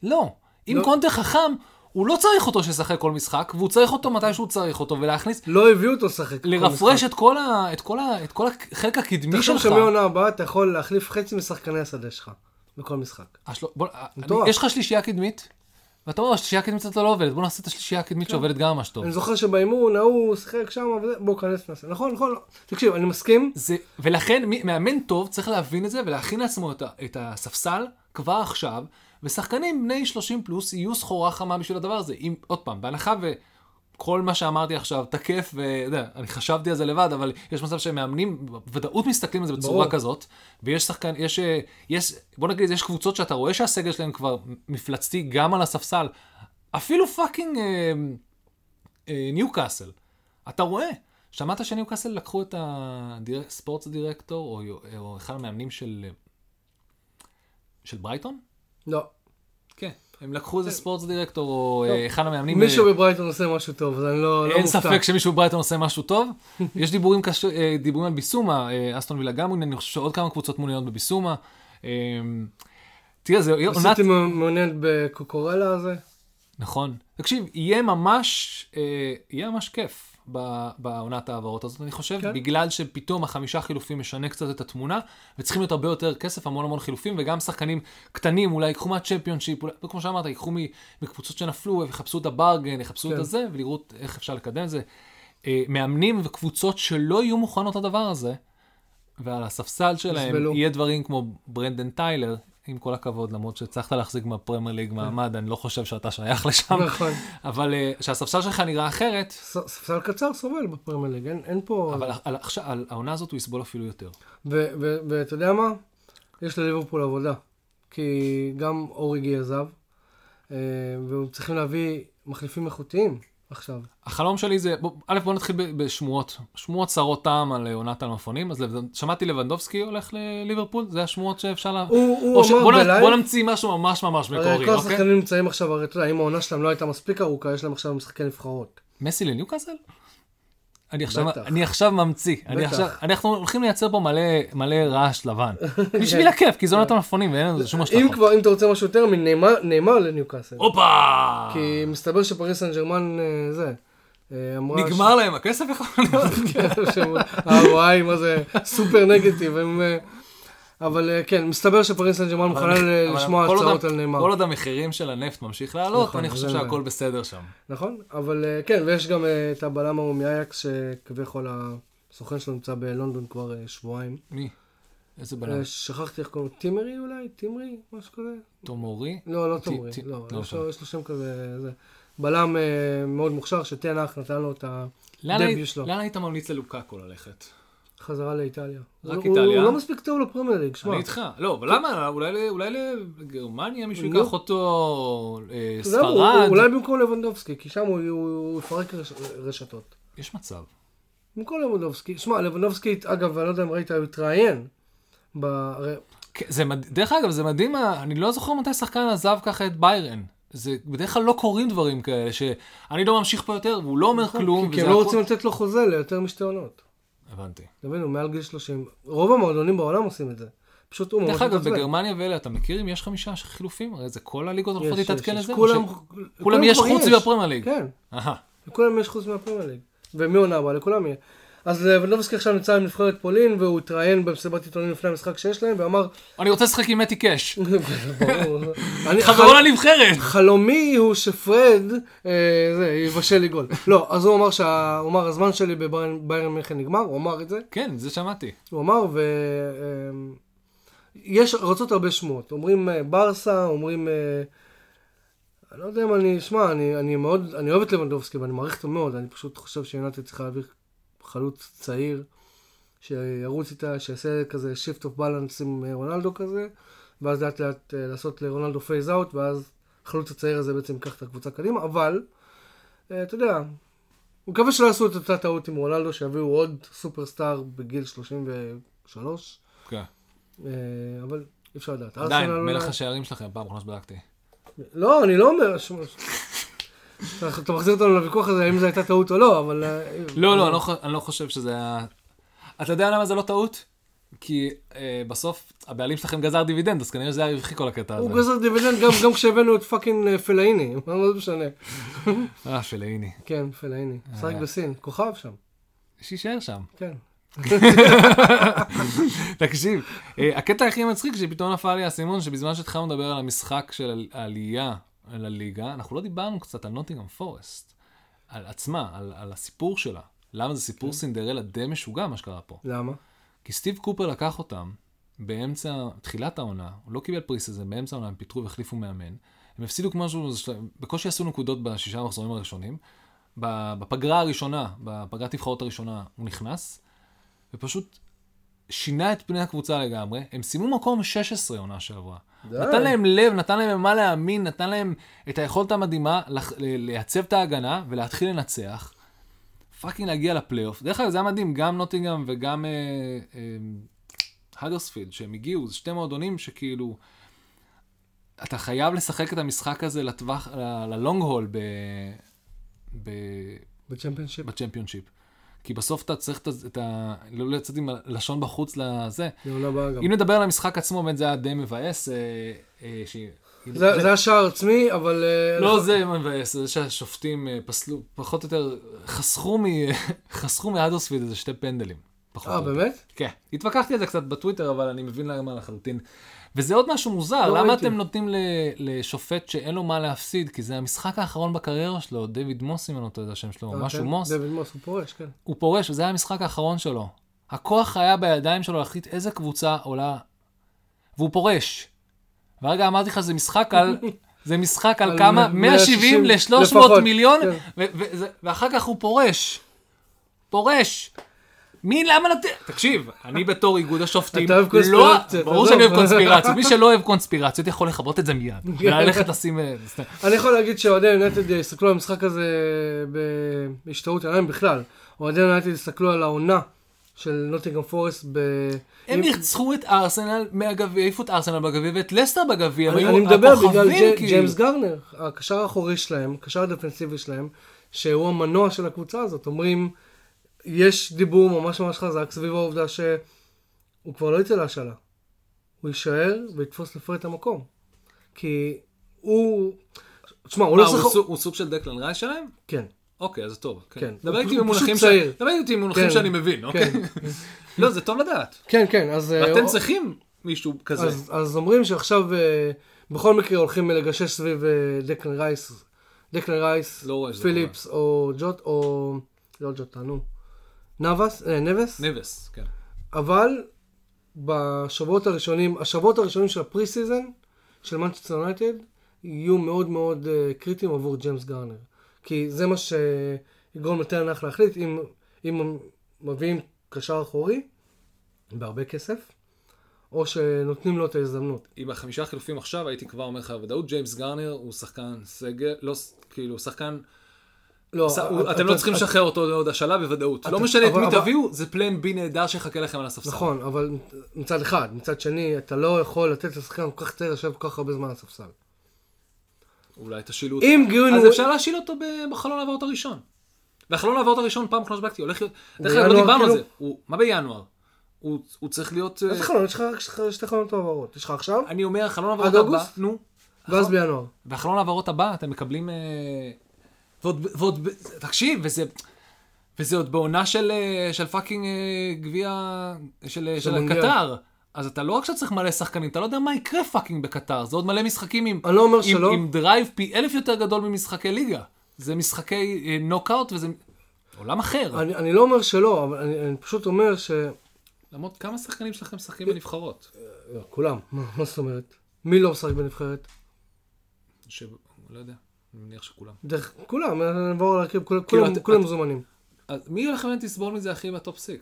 לא. אם לא. קונטר חכם, הוא לא צריך אותו שישחק כל משחק, והוא צריך אותו מתי שהוא צריך אותו, ולהכניס... לא הביאו אותו לשחק לרפרש את כל, ה, את, כל ה, את כל החלק הקדמי שלך. תחשוב שמעונה הבאה אתה יכול להחליף חצי משחקני השדה שלך, בכל משחק. השל... בוא, אני, יש לך שלישייה קדמית, ואתה אומר, השלישייה הקדמית הזאת לא עובדת, בוא נעשה את השלישייה הקדמית כן. שעובדת גם ממש טוב. אני זוכר שבאימון ההוא שיחק שם, בוא כנס נעשה. נכון, נכון, לא. תקשיב, אני מסכים. זה, ולכן, מאמן טוב צריך להבין את זה ולהכין לעצמו את, את הספסל כבר עכשיו. ושחקנים בני 30 פלוס יהיו סחורה חמה בשביל הדבר הזה. אם, עוד פעם, בהנחה וכל מה שאמרתי עכשיו תקף, ויודע, אני חשבתי על זה לבד, אבל יש מצב שמאמנים, בוודאות מסתכלים על זה בצורה ברור. כזאת, ויש שחקן, יש, יש, בוא נגיד, יש קבוצות שאתה רואה שהסגל שלהם כבר מפלצתי גם על הספסל, אפילו fucking אה, אה, ניו קאסל. אתה רואה. שמעת שניו קאסל לקחו את ה sports director, או, או אחד המאמנים של, של ברייטון? לא. כן. הם לקחו איזה sports director או אה, אחד המאמנים. מישהו אה, בברייטון עושה משהו טוב, אז אני לא לא אין מופתע. ספק שמישהו בברייטון עושה משהו טוב. יש דיבורים אה, דיבורים על ביסומה, אסטון וילה גם אני חושב שעוד כמה קבוצות מעוניינות בביסומה. אה, תראה, זה עונת... עשיתי מעוניין בקוקורלה הזה. נכון. תקשיב, יהיה ממש, יהיה ממש כיף בעונת ההעברות הזאת, אני חושב, כן. בגלל שפתאום החמישה חילופים משנה קצת את התמונה, וצריכים להיות הרבה יותר כסף, המון המון חילופים, וגם שחקנים קטנים אולי ייקחו מהצ'מפיונשיפ, אולי, וכמו שאמרת, ייקחו מקבוצות שנפלו, ויחפשו את הברגן, יחפשו את כן. הזה, ולראות איך אפשר לקדם את זה. אה, מאמנים וקבוצות שלא יהיו מוכנות לדבר הזה, ועל הספסל שלהם. יהיה דברים כמו ברנדן טיילר, עם כל הכבוד, למרות שהצלחת להחזיק מהפרמייר ליג מעמד, אני לא חושב שאתה שייך לשם. נכון. אבל אה, שהספסל שלך נראה אחרת, ספסל קצר סובל בפרמייר ליג, אין- פה... אבל על, העונה הזאת הוא יסבול אפילו יותר. ואתה יודע מה? יש לליברפול עבודה. כי גם אוריגי עזב, אה, והם צריכים להביא מחליפים איכותיים עכשיו. החלום שלי זה, בוא, א', בוא נתחיל בשמועות. שמועות צרות טעם על אה, עונת המלפונים, אז שמעתי לבנדובסקי הולך לליברפול, זה השמועות שאפשר לה... הוא, הוא. אמר בוא. בלייב, בוא נמציא משהו ממש ממש מקורי, כל אוקיי? השחקנים נמצאים עכשיו, הרי אתה יודע, אם העונה שלהם לא הייתה מספיק ארוכה, יש להם עכשיו משחקי נבחרות. מסי לניוקאסל? אני עכשיו. אני עכשיו ממציא, אני בטח. עכשיו, אנחנו הולכים לייצר פה מלא, מלא רעש לבן. בשביל הכיף, כי זו עונת המלפונים ואין לזה שום אם השלכות. כבר, אם אתה רוצה משהו יותר מנאמר לניוקאסל. הופה! כי מסתבר שפריס סן ג'רמן אה, זה. אה, נגמר להם הכסף יכול להיות? ה-ROI, מה זה סופר נגטיב. הם, אה, אבל אה, כן, מסתבר שפריס סן ג'רמן מוכנה לשמוע הצעות על נאמר. כל עוד המחירים של הנפט ממשיך לעלות, נכון, אני חושב שהכל. בסדר שם. נכון, אבל אה, כן, ויש גם אה, את הבלם ההוא מאייקס, שכביכול הסוכן שלו נמצא בלונדון כבר שבועיים. מי? איזה בלם? שכחתי איך קוראים לו, טימרי אולי? טימרי? משהו כזה? תומורי? לא, לא תומרי, טי- לא, לא יש לו- שם כזה, זה. בלם מאוד מוכשר, שתנח נתן לו את היית- שלו. לאן היית ממליץ ללוקאקו ללכת? חזרה לאיטליה. רק הוא- איטליה? הוא לא מספיק טוב לפרמייר ליג, שמע. אני איתך. לא, אבל למה? אולי אולי לגרמניה מישהו. ייקח אותו, אה, יודע מה, הוא- ספרד? אולי במקום לבנדובסקי, כי שם הוא- הוא הוא יפרק רש- רשתות. יש מצב. במקום לבנדובסקי. שמע, לבנדובסקי, אגב, אני לא יודע אם ראית, הוא התראיין. ב- כן, זה מד... דרך אגב, זה מדהים, ה- אני לא זוכר מתי שחקן עזב ככה את ביירן. זה בדרך כלל לא קורים דברים כאלה, שאני לא ממשיך פה יותר, והוא לא אומר כלום, נכון, כי וזה הם לא רוצים לתת לו חוזה ליותר משתי עונות. הבנתי. אתה מבין, הוא מעל גיל 30. רוב המועדונים בעולם עושים את זה. פשוט הוא ממש דרך אגב, מתעצבן. בגרמניה ואלה, אתה מכיר אם יש חמישה חילופים? הרי זה כל הליגות הולכות להתעדכן. לזה? כולם, כולם יש חוץ מהפרמייר ליג. כן. לכולם יש חוץ מהפרמייר ליג. ומי עונה הבאה? לכולם יהיה. אז לבנדובסקי עכשיו נמצא עם נבחרת פולין, והוא התראיין במסיבת עיתונים לפני המשחק שיש להם, ואמר, אני רוצה לשחק עם מתי קאש. חברו לנבחרת! חלומי הוא שפרד אה, יבשל לי גול. לא, אז הוא אמר שה... הוא אמר, הזמן שלי בביירן מינכן נגמר, הוא אמר את זה. כן, זה שמעתי. הוא אמר, ו... אה, יש, רצות הרבה שמועות. אומרים אה, ברסה, אומרים... אה, אני לא יודע אם אני... שמע, אני, אני מאוד... אני אוהב את לבנדובסקי ואני מעריך אותו מאוד, אני פשוט חושב שיונתן צריכה להביא חלוץ צעיר, שירוץ איתה, שיעשה כזה shift of balance עם אה, רונלדו כזה, ואז לאט לאט אה, לעשות לרונלדו phase out, ואז החלוץ הצעיר הזה בעצם ייקח את הקבוצה קדימה, אבל, אה, אתה יודע, אני מקווה שלא יעשו את אותה טעות עם רונלדו, שיביאו עוד superstar בגיל 33, כן. אה, אבל אי אפשר לדעת. עדיין, מלך השערים שלכם, פעם אחרונה שבדקתי. לא, אני לא אומר, אתה מחזיר אותנו לוויכוח הזה, האם זו הייתה טעות או לא, אבל... אה, לא, לא, אני לא אני לא חושב שזה היה... אתה יודע למה זה לא טעות? כי אה, בסוף הבעלים שלכם גזר דיבידנד, אז כנראה שזה היה רווחי כל הקטע הזה. הוא גזר דיבידנד גם, גם כשהבאנו את fucking אה, פלאיני, מה זה משנה. אה, פלאיני. כן, פלאיני. משחק בסין, כוכב שם, שיישאר שם. כן. תקשיב, אה, הקטע הכי מצחיק שפתאום נפל לי האסימון, שבזמן שהתחלנו לדבר על המשחק של על- העלייה לליגה, אנחנו לא דיברנו קצת על נוטינגהאם פורסט, על עצמה, על, על הסיפור שלה. למה זה סיפור סינדרלה די משוגע מה שקרה פה. למה? כי סטיב קופר לקח אותם באמצע, תחילת העונה, הוא לא קיבל פריס הזה, באמצע העונה הם פיטרו והחליפו מאמן. הם הפסידו משהו, בקושי עשו נקודות בשישה המחזורים הראשונים. בפגרה הראשונה, בפגרת נבחרות הראשונה, הוא נכנס, ופשוט שינה את פני הקבוצה לגמרי. הם סיימו מקום 16 עונה שעברה. די. נתן להם לב, נתן להם במה להאמין, נתן להם את היכולת המדהימה לייצב את ההגנה ולהתחיל לנצח. fucking להגיע לפלייאוף. דרך אגב, זה היה מדהים, גם נוטינגהאם וגם אה, אה, האדרספילד, שהם הגיעו, זה שתי מועדונים שכאילו... אתה חייב לשחק את המשחק הזה לטווח, ל long haul ב... ב... בצ'מפיונשיפ. בצ'מפיונשיפ. כי בסוף אתה צריך את ה- את ה... לא לצאת עם הלשון בחוץ לזה. אם נדבר על המשחק עצמו, באמת זה היה די מבאס. אה, אה, ש... זה היה שער עצמי, אבל... אה, לא זה מבאס, זה שהשופטים אה, פסלו, פחות או יותר, חסכו, מ... חסכו מאדרספיד איזה שתי פנדלים. אה. באמת? כן. התווכחתי על זה קצת בטוויטר, אבל אני מבין למה לחלוטין. וזה עוד משהו מוזר, לא למה ראיתי. אתם נותנים לשופט שאין לו מה להפסיד? כי זה המשחק האחרון בקריירה שלו, דיוויד מוס, אם אני לא טועה את השם שלו, אה, משהו כן? מוס. דויד מוס, הוא פורש, כן. הוא פורש, וזה היה המשחק האחרון שלו. הכוח היה בידיים שלו להחליט איזה קבוצה עולה, והוא פורש. והרגע אמרתי לך, זה משחק על... זה משחק על על כמה? 160 170 ל-300 לפחות, מיליון, כן. ואחר כך הוא פורש. פורש. מי, למה לתת? תקשיב, אני בתור איגוד השופטים, אתה אוהב לא, קונספירציות, ברור. שאני אוהב קונספירציות. מי שלא אוהב קונספירציות יכול לכבות את זה מיד. וללכת לשים... אה. אני יכול להגיד שאוהדי יונייטד יסתכלו על המשחק הזה בהשתאות עיניים בכלל. אוהדי יונייטד יסתכלו על העונה של נוטינגהאם פורסט ב... הם ניצחו את ארסנל מהגביע, העיפו את ארסנל בגביע ואת לסטר בגביע. אני, מדבר בגלל כאילו. ג'יימס גרנר, הקשר האחורי שלהם, הקשר הדפנסיבי שלהם, שהוא המנוע של הקבוצה הזאת. אומרים, יש דיבור ממש ממש חזק סביב העובדה שהוא כבר לא יצא להשאלה. הוא יישאר ויתפוס לפרד את המקום. כי הוא... תשמע, הוא לא שחק... סוג- הוא סוג של דקלן רייס שלהם? כן. אוקיי, אז טוב. כן. כן. דבר איתי במונחים צעיר. דבר איתי במונחים כן. שאני מבין, אוקיי? כן. לא, זה טוב לדעת. כן, כן, אז... אה, ואתם צריכים מישהו כזה. אז, אומרים שעכשיו אה, בכל מקרה הולכים לגשש סביב אה, דקלן רייס, דקלן רייס, לא פיליפס או ג'וט, או לא ג'וטה, נו, נאבס, אה, נבס, נבס, כן. אבל בשבועות הראשונים, השבועות הראשונים של ה pre season של מנצ'סטר יונייטד יהיו מאוד מאוד אה, קריטיים עבור ג'יימס גארנר. כי זה מה שיגרום לטן האח להחליט אם, אם מביאים קשר אחורי בהרבה כסף, או שנותנים לו את ההזדמנות. עם החמישה חילופים עכשיו, הייתי כבר אומר לך בוודאות, ג'יימס גארנר הוא שחקן סגל, לא, כאילו, שחקן, לא, ס- הוא- אתם לא צריכים לשחרר אותו לעוד השאלה בוודאות. לא משנה את מי תביאו, זה plan B נהדר שיחכה לכם על הספסל. נכון, אבל מצד אחד, מצד שני, אתה לא יכול לתת לשחקן כל כך צעיר לשבת כל כך הרבה זמן על הספסל. אולי תשאילו אותו. אם גיון... אז אפשר להשיל אותו בחלון העברות הראשון. והחלון העברות הראשון, פעם אחרונה שבדקתי, הולך להיות... דרך אגב, לא דיברנו על כאילו? זה. הוא- מה בינואר? הוא הוא צריך להיות... אה, איזה חלון? יש לך שתי חלונות העברות. יש לך עכשיו, אני אומר, חלון העברות עד הבא, אוגוסט? נו. ואז בינואר. והחלון העברות הבא, אתם מקבלים... ועוד, ועוד, תקשיב, וזה... וזה עוד בעונה של, אה, של fucking אה, גביע של, אה, של מונדיאל. קטאר. אז אתה לא רק שאתה צריך מלא שחקנים, אתה לא יודע מה יקרה פאקינג בקטר. זה עוד מלא משחקים עם, אני לא אומר עם, שלא. עם drive פי אלף יותר גדול ממשחקי ליגה. זה משחקי נוקאוט וזה עולם אחר. אני אני לא אומר שלא, אבל אני אני פשוט אומר ש... למרות כמה שחקנים שלכם משחקים בנבחרות? כולם. מה מה זאת אומרת? מי לא משחק בנבחרת? ש... לא יודע, אני מניח שכולם. דרך כולם, נעבור להרכיב, כולם- כאילו, כולם את- כולם את- מזומנים. אז מי הולך באמת לסבול מזה הכי ב top 6?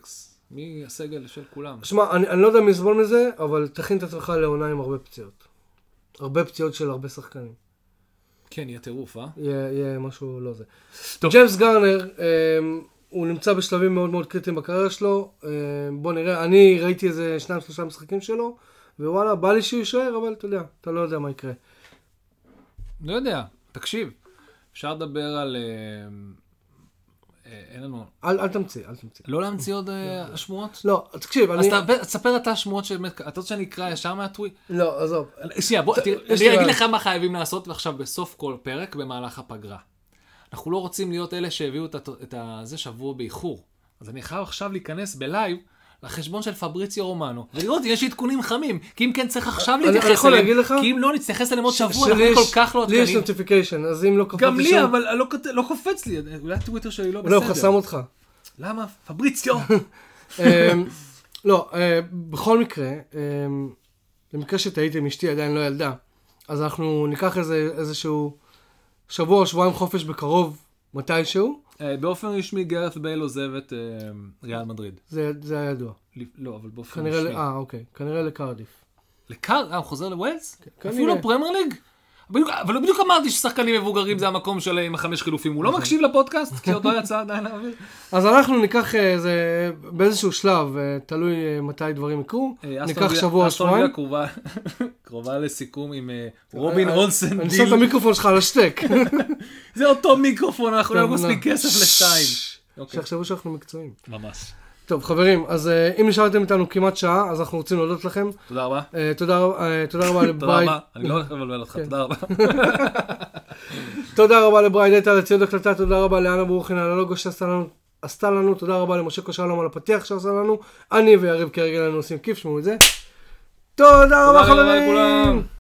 מי הסגל של כולם? שמע, אני אני לא יודע מי יסבול מזה, אבל תכין את עצמך לעונה עם הרבה פציעות. הרבה פציעות של הרבה שחקנים. כן, יהיה טירוף, אה? יהיה, יהיה משהו לא זה. טוב. ג'יימס גארנר, אמ, הוא נמצא בשלבים מאוד מאוד קריטיים בקריירה שלו. אמ, בוא נראה, אני ראיתי איזה שניים שלושה משחקים שלו, ווואלה, בא לי שהוא יישאר, אבל אתה יודע, אתה לא יודע מה יקרה. לא יודע, תקשיב, אפשר לדבר על... אה, אה, אין לנו... אל, אל תמציא, אל תמציא. לא להמציא עוד אה, השמועות? לא, תקשיב, אז אני... תספר- תספר אתה שמועות שבאמת... אתה רוצה שאני אקרא ישר מהטוויט? לא, עזוב. שנייה, בוא, תראה, אני אגיד. לך מה חייבים לעשות עכשיו בסוף כל פרק במהלך הפגרה. אנחנו לא רוצים להיות אלה שהביאו את את זה שבוע באיחור. אז אני חייב עכשיו להיכנס בלייב לחשבון של פבריציו רומנו, ולראות אם יש עדכונים חמים, כי אם כן צריך עכשיו להתייחס אליהם? כי אם לא נתייחס אליהם עוד שבוע, אנחנו כל כך לא לי יש. notification, אז אם לא קפצתי גם לי, שם- אבל לא כת- לא קופץ לי, אולי הטוויטר שלי לא לא, בסדר. חסם אותך. למה? פבריציו. אמ, לא, אה, בכל מקרה, אמ, במקרה שטעיתי עם אשתי עדיין לא ילדה, אז אנחנו ניקח איזה, איזשהו שבוע או שבועיים חופש בקרוב, מתישהו, באופן רשמי גארת' בייל עוזב את אה, ריאל מדריד. זה, זה היה ידוע. לא, אבל באופן רשמי. אה, אוקיי, כנראה לקרדיף. לקר... אה, הוא חוזר לווילס? כנראה. אפילו לפרמייר ליג? בדיוק- אבל בדיוק אמרתי ששחקנים מבוגרים זה המקום שלהם עם החמש חילופים. הוא לא מקשיב לפודקאסט, כי עוד לא יצא עדיין לאוויר. אז אנחנו ניקח איזה, באיזשהו שלב, אה, תלוי אה, מתי דברים יקרו, אה, ניקח שבוע, שבועיים. קרובה- לסיכום עם אה, רובין אונסן אני שם את. המיקרופון שלך על השטק. זה אותו מיקרופון, אנחנו לא מספיק. כסף לשתיים. אוקיי. שיחשבו שאנחנו מקצועיים. ממש. טוב, חברים, אז אה, אם נשארתם איתנו כמעט שעה, אז אנחנו רוצים להודות לכם. תודה רבה. אה, תודה רבה- תודה רבה תודה לברייד. רבה. אני לא הולך לבלבל אותך, כן. תודה רבה. תודה רבה לבריידט על הציוד הקלטה, תודה רבה לאנה ברוכין על הלוגו שעשתה לנו, עשתה לנו, תודה רבה למשה קושרלום על הפתיח שעשה לנו, אני ויריב כרגע לנו עושים כיף, שמעו את זה. תודה רבה חברים!